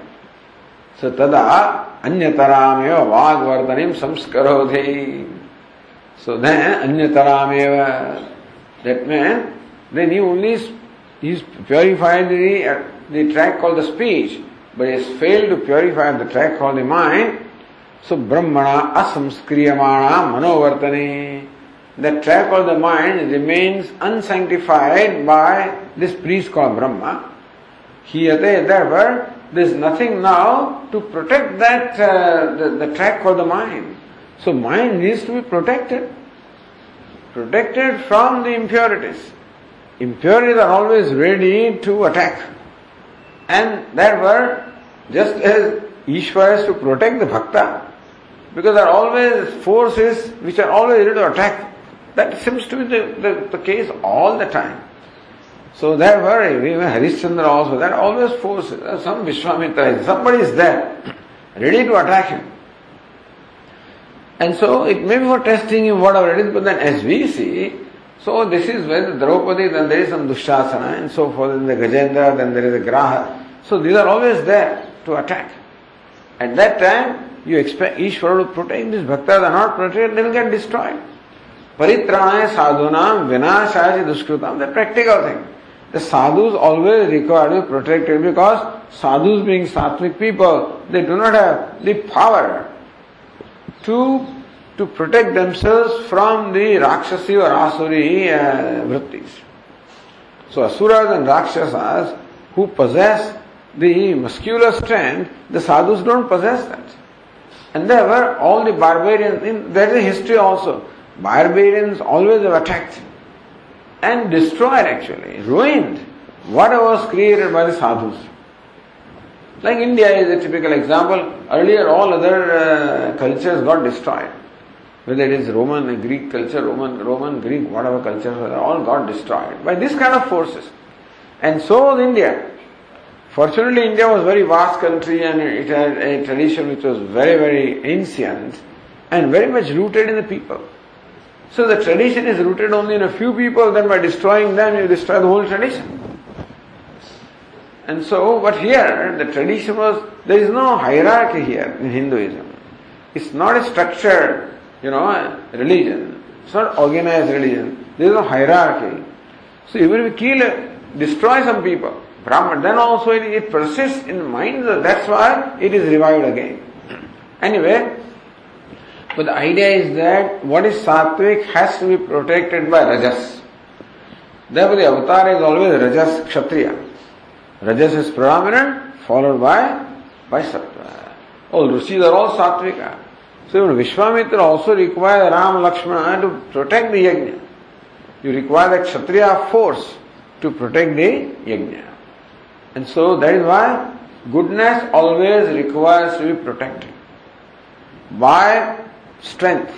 So tada anyatarameva vagvartanim samskarodhi. So then anyatarameva, that man, then he only he's purified the, uh, the track called the speech, but he has failed to purify the track called the mind. So brahmana asamskriyamana manovartane. the track of the mind remains unsanctified by this priest called Brahma. Hiyate, therefore, there is nothing now to protect that, uh, the, the track of the mind. So mind needs to be protected. Protected from the impurities. Impurities are always ready to attack. And therefore, just as Ishvara has to protect the bhakta, because there are always forces which are always ready to attack that seems to be the, the, the case all the time. So therefore, even Harishchandra also, that always forces, some Vishwamitra, somebody is there, ready to attack him. And so it may be for testing him, whatever it is, but then as we see, so this is when the Draupadi, then there is some Dushasana and so forth, then the Gajendra, then there is a Graha. So these are always there to attack. At that time, you expect Ishvara to protect these bhaktas are not protected, they will get destroyed. Paritranaye sadhunam vinashaya duskritam. The practical thing. The sadhus always require to be protected because sadhus being sattvic people, they do not have the power to to protect themselves from the Rakshasi or Asuri uh, vrittis. So Asuras and Rakshasas who possess the muscular strength, the sadhus don't possess that. And therefore all the barbarians, in, there is a history also. Barbarians always have attacked and destroyed actually, ruined whatever was created by the sadhus. Like India is a typical example. Earlier all other uh, cultures got destroyed. Whether it is Roman, Greek culture, Roman, Roman, Greek, whatever cultures, all got destroyed by this kind of forces. And so was India. Fortunately, India was a very vast country and it had a tradition which was very, very ancient and very much rooted in the people. So the tradition is rooted only in a few people, then by destroying them, you destroy the whole tradition. And so, but here, the tradition was, there is no hierarchy here in Hinduism. It's not a structured, you know, religion. It's not organized religion. There is no hierarchy. So even if we kill, destroy some people, Brahman, then also it, it persists in mind. That's why it is revived again. Anyway, but the idea is that what is sattvic has to be protected by rajas. Therefore, the avatar is always rajas kshatriya. Rajas is predominant, followed by by sattva. All rishis are all sattvika. So even Vishwamitra also requires Ram Lakshmana to protect the yajna. You require that kshatriya force to protect the yajna. And so that is why goodness always requires to be protected. by strength.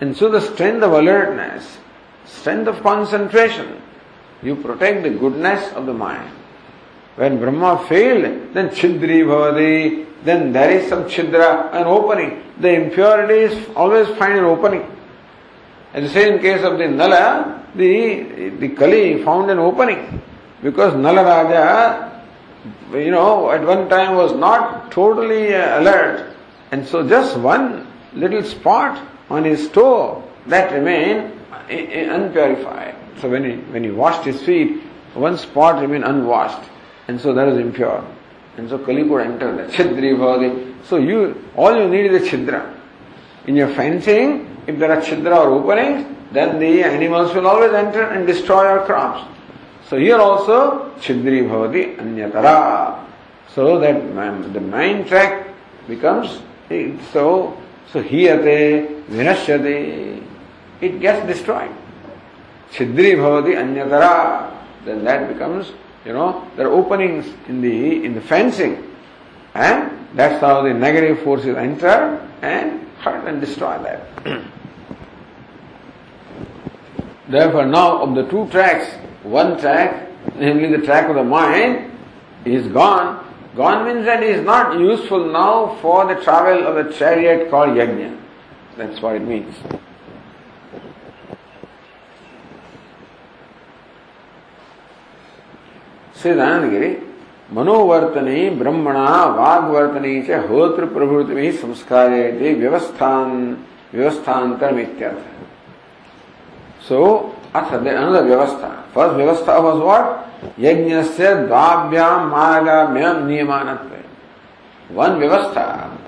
And so the strength of alertness, strength of concentration, you protect the goodness of the mind. When Brahma failed, then chidri bhavadi, then there is some chidra, an opening. The impurities always find an opening. And the same case of the Nala, the, the Kali found an opening. Because Nala Raja, you know, at one time was not totally alert. And so just one little spot on his toe that remained uh, uh, unpurified. So when he, when he washed his feet, one spot remained unwashed. And so that is impure. And so Kali could enter the Chidri Bhavadi. So you, all you need is a Chidra. In your fencing, if there are Chidra or openings, then the animals will always enter and destroy our crops. So here also, Chidri Bhavati Anyatara. So that the mind track becomes, so, so hiyate, vinashyate, it gets destroyed. Chidri Bhavati Anyatara. Then that becomes, you know, there are openings in the, in the fencing. And that's how the negative forces enter and hurt and destroy that. Therefore, now of the two tracks, one track, namely the track of the mind, is gone. Gone means that it is not useful now for the travel of the chariot called yajna. That's what it means. सिद्धानगिरी मनोवर्तने ब्रह्मणा वाग्वर्तने च होत्र प्रभृति संस्कार व्यवस्थान व्यवस्थांतर इत्यर्थ So, Atha, then another vyavastha. First vyavastha was what? Yajnasya dvabhyam margamyam niyamanatva. One vyavastha.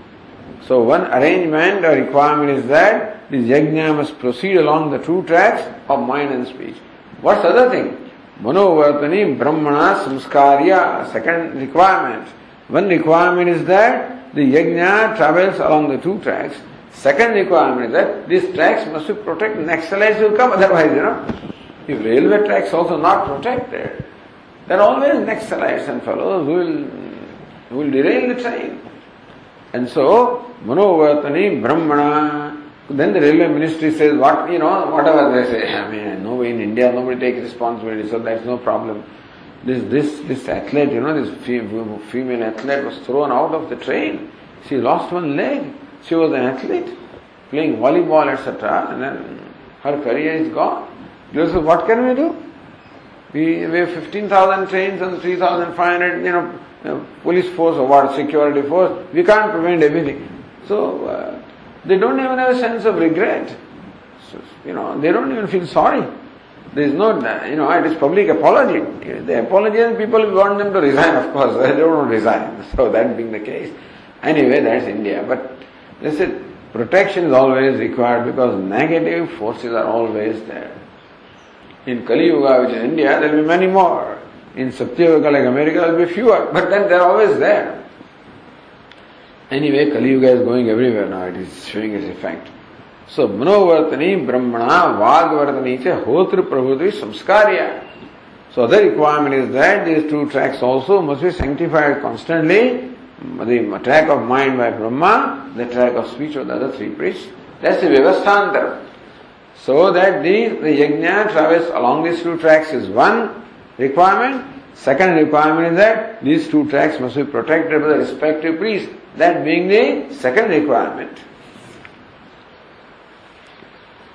So one arrangement or requirement is that this yajna must proceed along the two tracks of mind and speech. What's the other thing? Manovartani brahmana samskarya. Second requirement. One requirement is that the yajna travels along the two tracks Second requirement is that these tracks must be protected. Next Naxalites will come otherwise, you know. If railway tracks also not protected, are always Naxalites and fellows will, who will derail the train. And so, Manovartani Brahmana, then the railway ministry says what, you know, whatever they say. I mean, nobody in India, nobody takes responsibility, so that's no problem. This, this, this athlete, you know, this female athlete was thrown out of the train. She lost one leg. She was an athlete, playing volleyball, etc., and then her career is gone. So what can we do? We, we have 15,000 trains and 3,500, you know, police force or what, security force. We can't prevent everything. So, uh, they don't even have a sense of regret. So, you know, they don't even feel sorry. There is no, you know, it is public apology. They apologize, people want them to resign, of course. They don't want to resign. So, that being the case. Anyway, that's India. But they said protection is always required because negative forces are always there. In Kali Yuga, which is India, there will be many more. In Satya Yuga, like America, there will be fewer, but then they're always there. Anyway, Kali Yuga is going everywhere now, it is showing its effect. So, Brahmana, Vagvartani, cha Hotri Prabhuti, Samskarya. So, the requirement is that these two tracks also must be sanctified constantly the track of mind by Brahma, the track of speech of the other three priests. That's the Vyavasthantar. So that the, the yajna travels along these two tracks is one requirement. Second requirement is that these two tracks must be protected by the respective priests. That being the second requirement.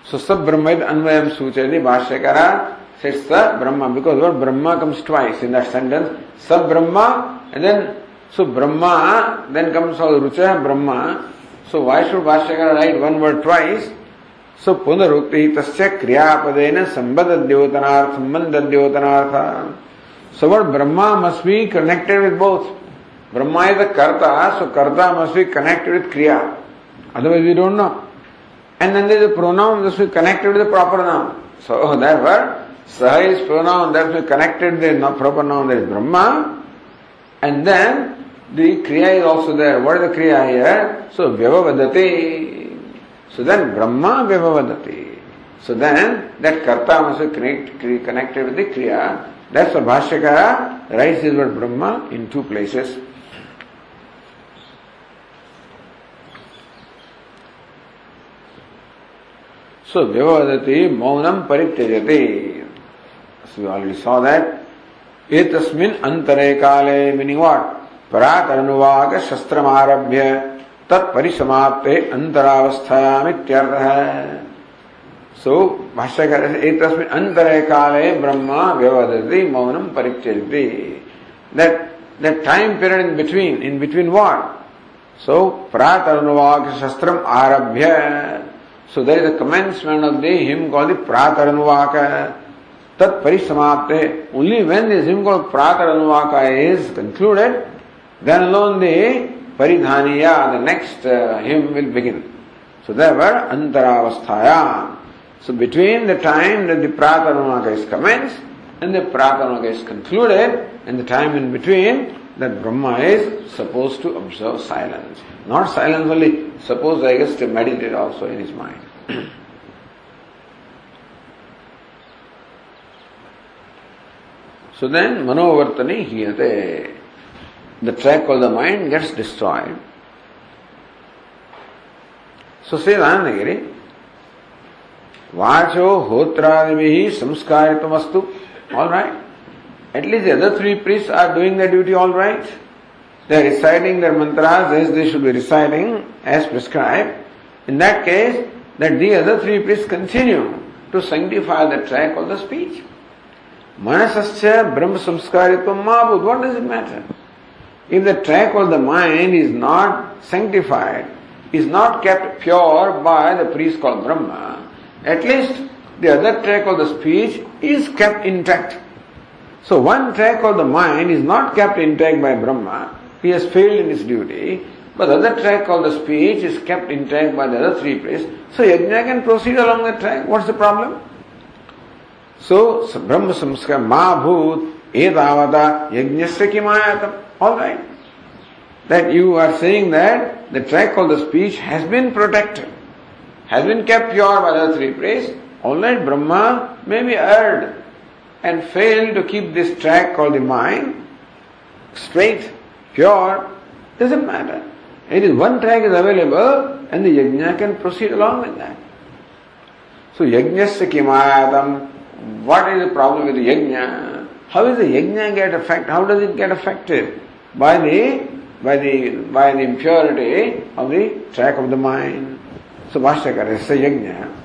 So Sab Brahmaid Anvayam Suchadi Bhashyakara says Sab Brahma because word Brahma comes twice in that sentence. Sab Brahma and then So Brahma, then comes all Rucha Brahma. So why should Bhashyakara write one word twice? So Punarukti tasya kriyapadena sambadadyotanartha, sambandadyotanartha. So what Brahma must be connected with both. Brahma is the karta, so karta must be connected with kriya. Otherwise we don't know. And then there is a pronoun that must be connected with the proper noun. So therefore, Saha is pronoun that must be connected with the proper noun that is Brahma. And then the Kriya is also there. What is the Kriya here? So, Vyavavadati. So then, Brahma Vyavavadati. So then, that Karta must be connect, connected with the Kriya. That's the Bhashyakara writes this word Brahma in two places. So Vyavadati Maunam Parityajati. So we already saw that. Etasmin Antare Kale meaning what? पराकरनुवाग शस्त्रमारभ्य तत्परिसमाप्ते अन्तरावस्थायामित्यर्थः सो भाष्यकर एतस्मिन् अन्तरे काले ब्रह्मा व्यवदति मौनम परित्यजति that that time period in between in between what so प्रातरनुवाग शस्त्र आरभ्य। So there is the commencement of the hymn call the प्रातरनुवाक तत् परिसमाप्ते ओन्ली वेन् दिस् हिम् प्रात प्रातरनुवाक is concluded then alone the Paridhaniya, the next uh, hymn will begin. So there were Antaravasthaya. So between the time that the Prataranuvaka is commenced and the Prataranuvaka is concluded, and the time in between, that Brahma is supposed to observe silence. Not silence only, suppose I guess to meditate also in his mind. so then Manovartani hiyate. The track of the mind gets destroyed. So says Anandagiri, Vacho hotradivihi samskaritumastu. All right. At least the other three priests are doing their duty all right. They are reciting their mantras as they should be reciting as prescribed. In that case, that the other three priests continue to sanctify the track of the speech. Manasascha Brahma Samskaritvam Mabud. What does it matter? If the track of the mind is not sanctified, is not kept pure by the priest called Brahma, at least the other track of the speech is kept intact. So one track of the mind is not kept intact by Brahma. He has failed in his duty. But the other track of the speech is kept intact by the other three priests. So yajna can proceed along that track. What's the problem? So Brahma Samskar Ma Bhut Edavada Yajnasya Kimayatam. Alright. That you are saying that the track of the speech has been protected, has been kept pure by the three priests. Alright, Brahma may be erred and fail to keep this track called the mind straight, pure, doesn't matter. It is one track is available and the yajna can proceed along with that. So yajnasya kimayatam, what is the problem with the yajna? How is the yajna get affected? How does it get affected? By the by the by the impurity of the track of the mind. So Bhashyakara is yajna.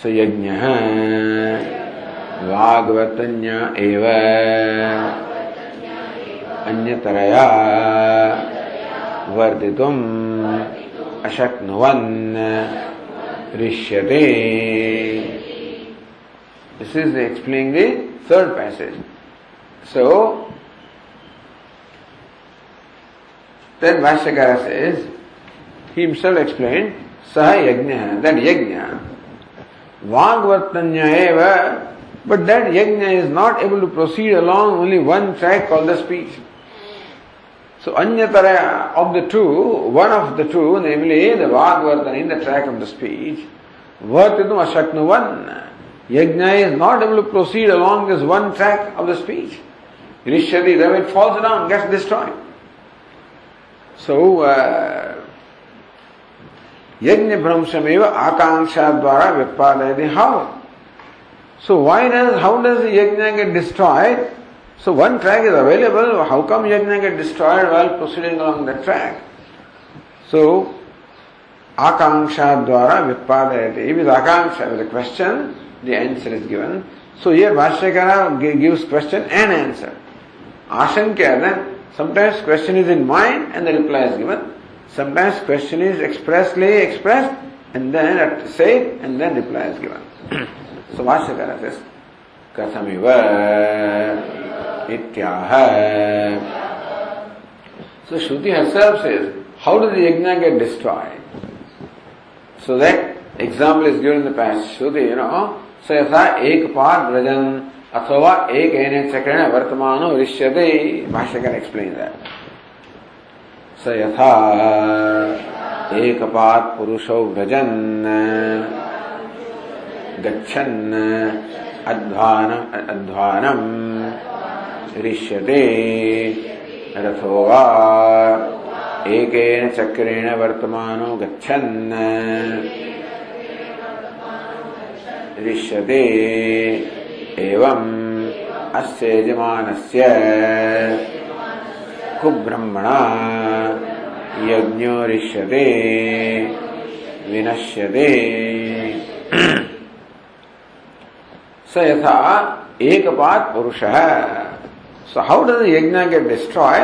स यज्ञः वाग्वतन्य एव अन्यतरया वर्धितुम् अशक्नुवन् ऋष्यते This is explaining the third passage. So, then Bhashyakara says, he himself explained, Saha Yajna, that Yajna, Vagvartanya eva, but that yajna is not able to proceed along only one track called the speech. So Anyatara of the two, one of the two, namely the Vagvartana in the track of the speech, Vartitum Ashaknuvan. Yajna is not able to proceed along this one track of the speech. Initially, then it falls down, gets destroyed. So, uh, Yajna Brahmsameva Akanksha Dwara Vipadayati How? So why does, how does the Yajna get destroyed? So one track is available, how come Yajna get destroyed while proceeding along that track? So, Akanksha Dwara Vipadayati. If it's Akanksha with a question, the answer is given. So here Bhashyakara gives question and answer ashankya sometimes question is in mind and the reply is given Sometimes question is expressly expressed and then said and then reply is given. so Bhashyakara says, Kathamiva ityaha. So Shruti herself says, how does the yajna get destroyed? So that example is given in the past. Shruti, you know, so yatha ek par vrajan अथवा एक N चक्रेण वर्तमान वृश्यते भाष्यकर explain that. स यथा एकपात् पुरुषौ व्रजन्, गच्छन्, अध्वान, अध्वानम् ऋष्यते रथो एकेन चक्रेण वर्तमानो गच्छन् दृश्यते एवं अस्य यजमानस्य कुब्रह्मणा यज्ञोरिष्यते, विनश्यते। स यथा एकपात पुरुषः। So how does yajna get destroy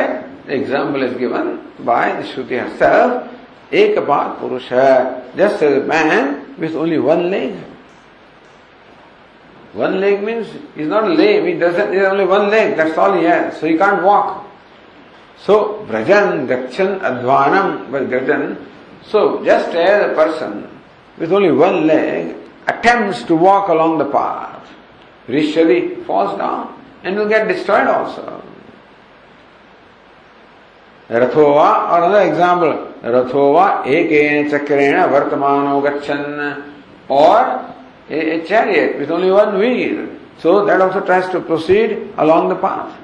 example is given by the Shruti herself एकपात पुरुष just man with only one leg one leg. Means he's not lame, he doesn't, he has only one leg, that's all he has, so he can't walk. So, Brajan, Gachan, Advanam, but Gajan, so just as a person with only one leg attempts to walk along the path, Rishadi falls down and will get destroyed also. Another example, Rathova ekena chakrena vartamano gachan, or a, a chariot with only one wheel. So that also tries to proceed along the path.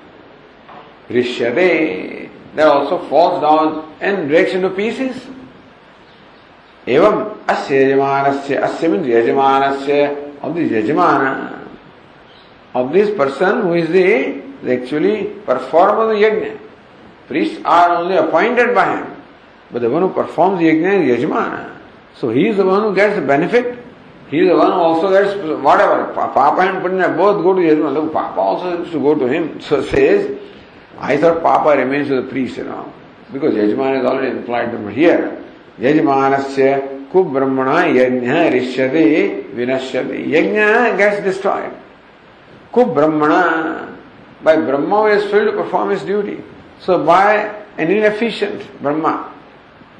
Rishyade, that also falls down and breaks into pieces. एवं अस्य यजमानस्य अस्य means यजमानस्य of this yajamana of this person who is the, the actually performer of the yajna. Priests are only appointed by him, but the one who performs the yajna is yajamana. So he is the one who gets the benefit. He is the one who also gets whatever. Papa and Punya both go to Yajamana. Look, Papa also used to go to him. So says, I thought Papa remains with the priest, you know, because Yajamana is already implied here. Yajmanasya kubrahmana yajna rishyate vinashyate. Yajna gets destroyed. Kubrahmana, by Brahma is failed to perform his duty. So by an inefficient Brahma,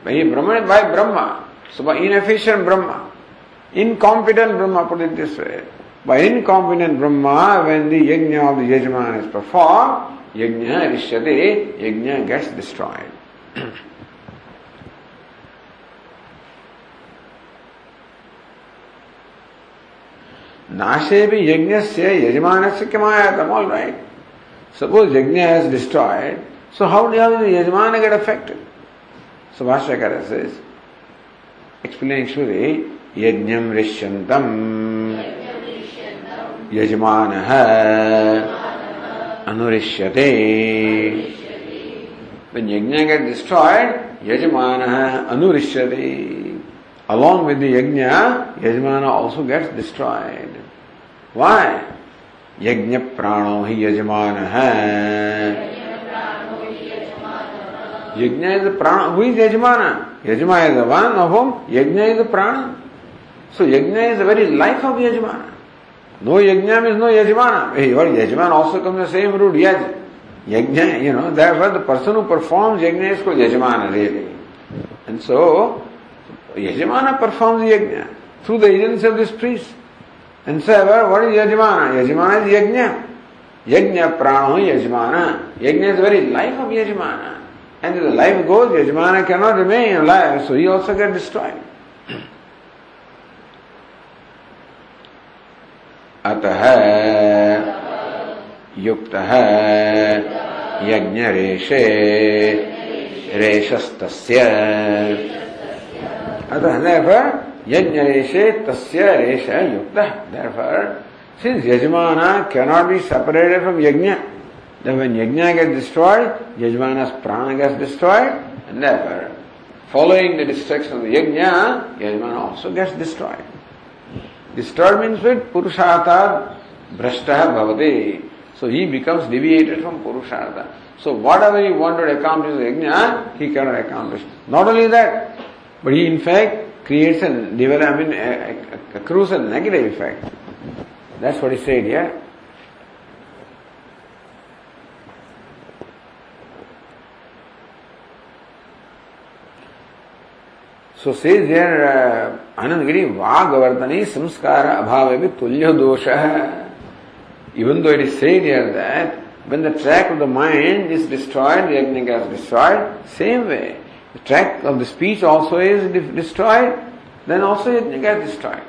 by Brahma, by Brahma, so by inefficient Brahma, incompetent Brahma, put it this way, by incompetent Brahma, when the yajna of the Yajman is performed, yajna rishyate, yajna gets destroyed. नाशे भी यज्ञ से यजमान से किमायातम all right suppose yajna has destroyed so how do how yajamana get affected so Bhashyakar says explaining Shuri यज्ञम ऋष्यंतम with यज्ञ यजमान ऑल्सो गेट्स डिस्ट्रॉयड वाय यज्ञ प्राणो ही यजमान। यज्ञ इज़ प्राण हुई यजमान? Yajamana is one of whom yajna is prana. Is prana so yajna is the very life of yajamana no yajna means no yajamana yajamana also come the same root yaj yajna you know that the person who performs yajna is को यजमान really and so यजमान performs यज्ञ through the agency of this priest. And say, well, what is Yajmana? Yajmana is Yajna. Yajna prano Yajmana. Yajna is the very life of Yajmana. And if the life goes, Yajmana cannot remain alive, so he also gets destroyed. अतः युक्त यज्ञ रेशे रेशस्तस्य अतः therefore Yajna reshe tasya resha yukta. Therefore, since Yajmana cannot be separated from Yajna, then when Yajna gets destroyed, Yajmana's prana gets destroyed, and therefore, following the destruction of the Yajna, Yajmana also gets destroyed. Means with Purushartha Brashtaha Bhavati. So he becomes deviated from Purushartha. So whatever he wanted to accomplish Yajna, he cannot accomplish. Not only that, but he in fact creates and develop, I mean, accrues a negative effect. That's what he said here. So says here, uh, Anandagiri, Vagavardhani samskara abhava tulya dosha. Even though it is said here that when the track of the mind is destroyed, the agni is destroyed, same way. the track of the speech also is destroyed, then also it gets destroyed.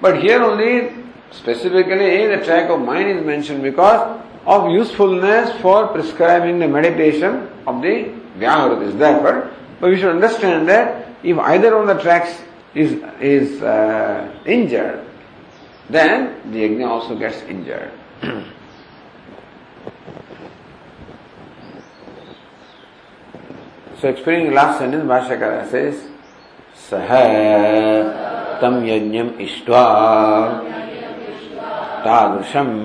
But here only specifically the track of mind is mentioned because of usefulness for prescribing the meditation of the Vyahrutis. Therefore, But we should understand that if either of the tracks is, is uh, injured, then the yajna also gets injured. so explaining the last sentence, Bhashyakara says, Saha tam yajnam ishtva तादृशम्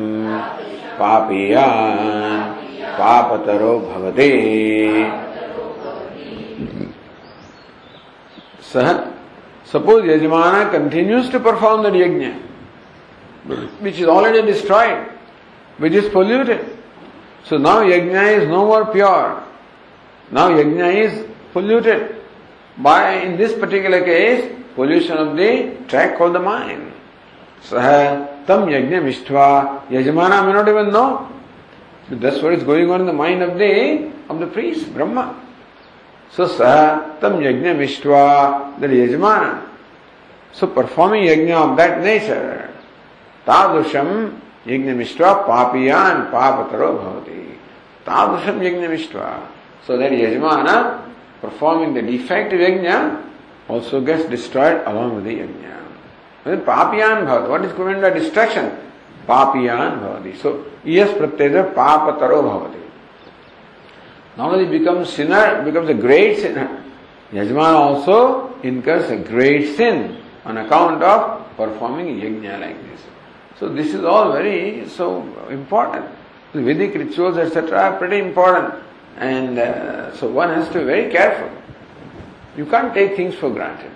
पापीयान् पापतरो भवते सह Suppose Yajamana continues to perform the yajna, which is already destroyed, which is polluted. So now yajna is no more pure. Now yajna is polluted by, in this particular case, pollution of the track called the mind. Saha tam yajna mishtva. Yajamana may not even know. That's what is going on in the mind of the of the priest, Brahma. स्वसह तम यज्ञ मिष्टवा दर यजमान so performing yajna of that nature तादृशम यज्ञ मिष्टवा पापियान पाप तरो भवति तादृशम यज्ञ मिष्टवा so that yajamana performing the defect yajna also gets destroyed along with yajna पापियान भवति व्हाट इज़ कमेंड डिस्ट्रक्शन पापियान भवति सो यस प्रत्यय पाप तरो भवति Not only becomes sinner, becomes a great sinner. Yajman also incurs a great sin on account of performing yajna like this. So this is all very so important. The Vedic rituals etc. are pretty important, and uh, so one has to be very careful. You can't take things for granted,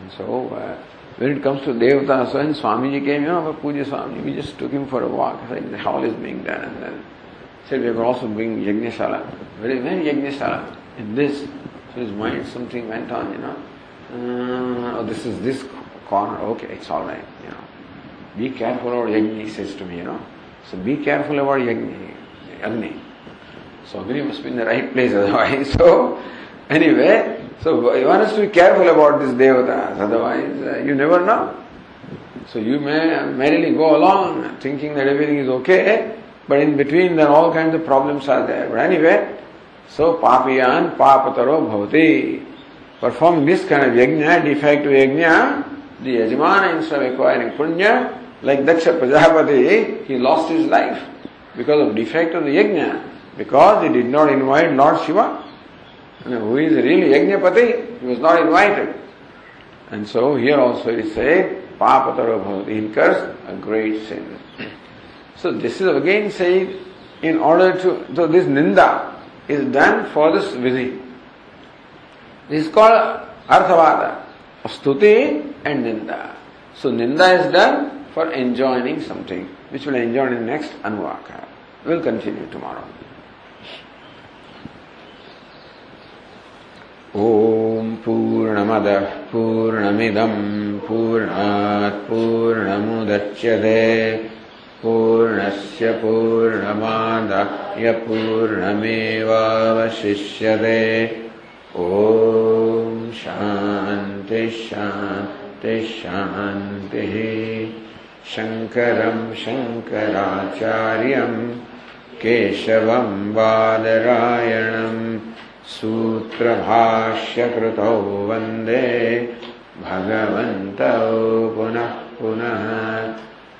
and so. Uh, when it comes to Devata, so when Swamiji came, you know, Puja Swami, we just took him for a walk. Like the hall is being done, and then said we are also doing Yajneshala. Very, very Yajneshala. In this, so his mind something went on, you know. Uh, oh, this is this corner. Okay, it's all right, you know. Be careful about Yajni, he says to me, you know. So be careful about Yajni, Agni. So Agni must be in the right place otherwise. So, anyway, so one has to be careful about this devatas, otherwise uh, you never know. So you may merrily go along thinking that everything is okay, but in between then all kinds of problems are there. But anyway, so papiyan papataro bhavati. Performing this kind of yajna, defective yajna, the yajmana instead of acquiring punya, like Daksha Prajapati, he lost his life because of defect of the yajna, because he did not invite Lord Shiva who is really Yajnapati, he was not invited. And so here also is said, Papataro bhavati, incurs a great sin. So this is again saying, in order to, so this ninda is done for this vidhi. This is called arthavada, stuti and ninda. So ninda is done for enjoining something, which will enjoy in the next anuvaka. We'll continue tomorrow. ॐ पूर्णमदः पूर्णमिदम् पूर्णात् पूर्णमुदच्यते पूर्णस्य पूर्णमादाय पूर्णमेवावशिष्यते ॐ शान्तिः शङ्करम् शङ्कराचार्यम् केशवम् बादरायणम् सूत्रभाष्यकृतौ वन्दे। भगवन्तौ पुनः पुनः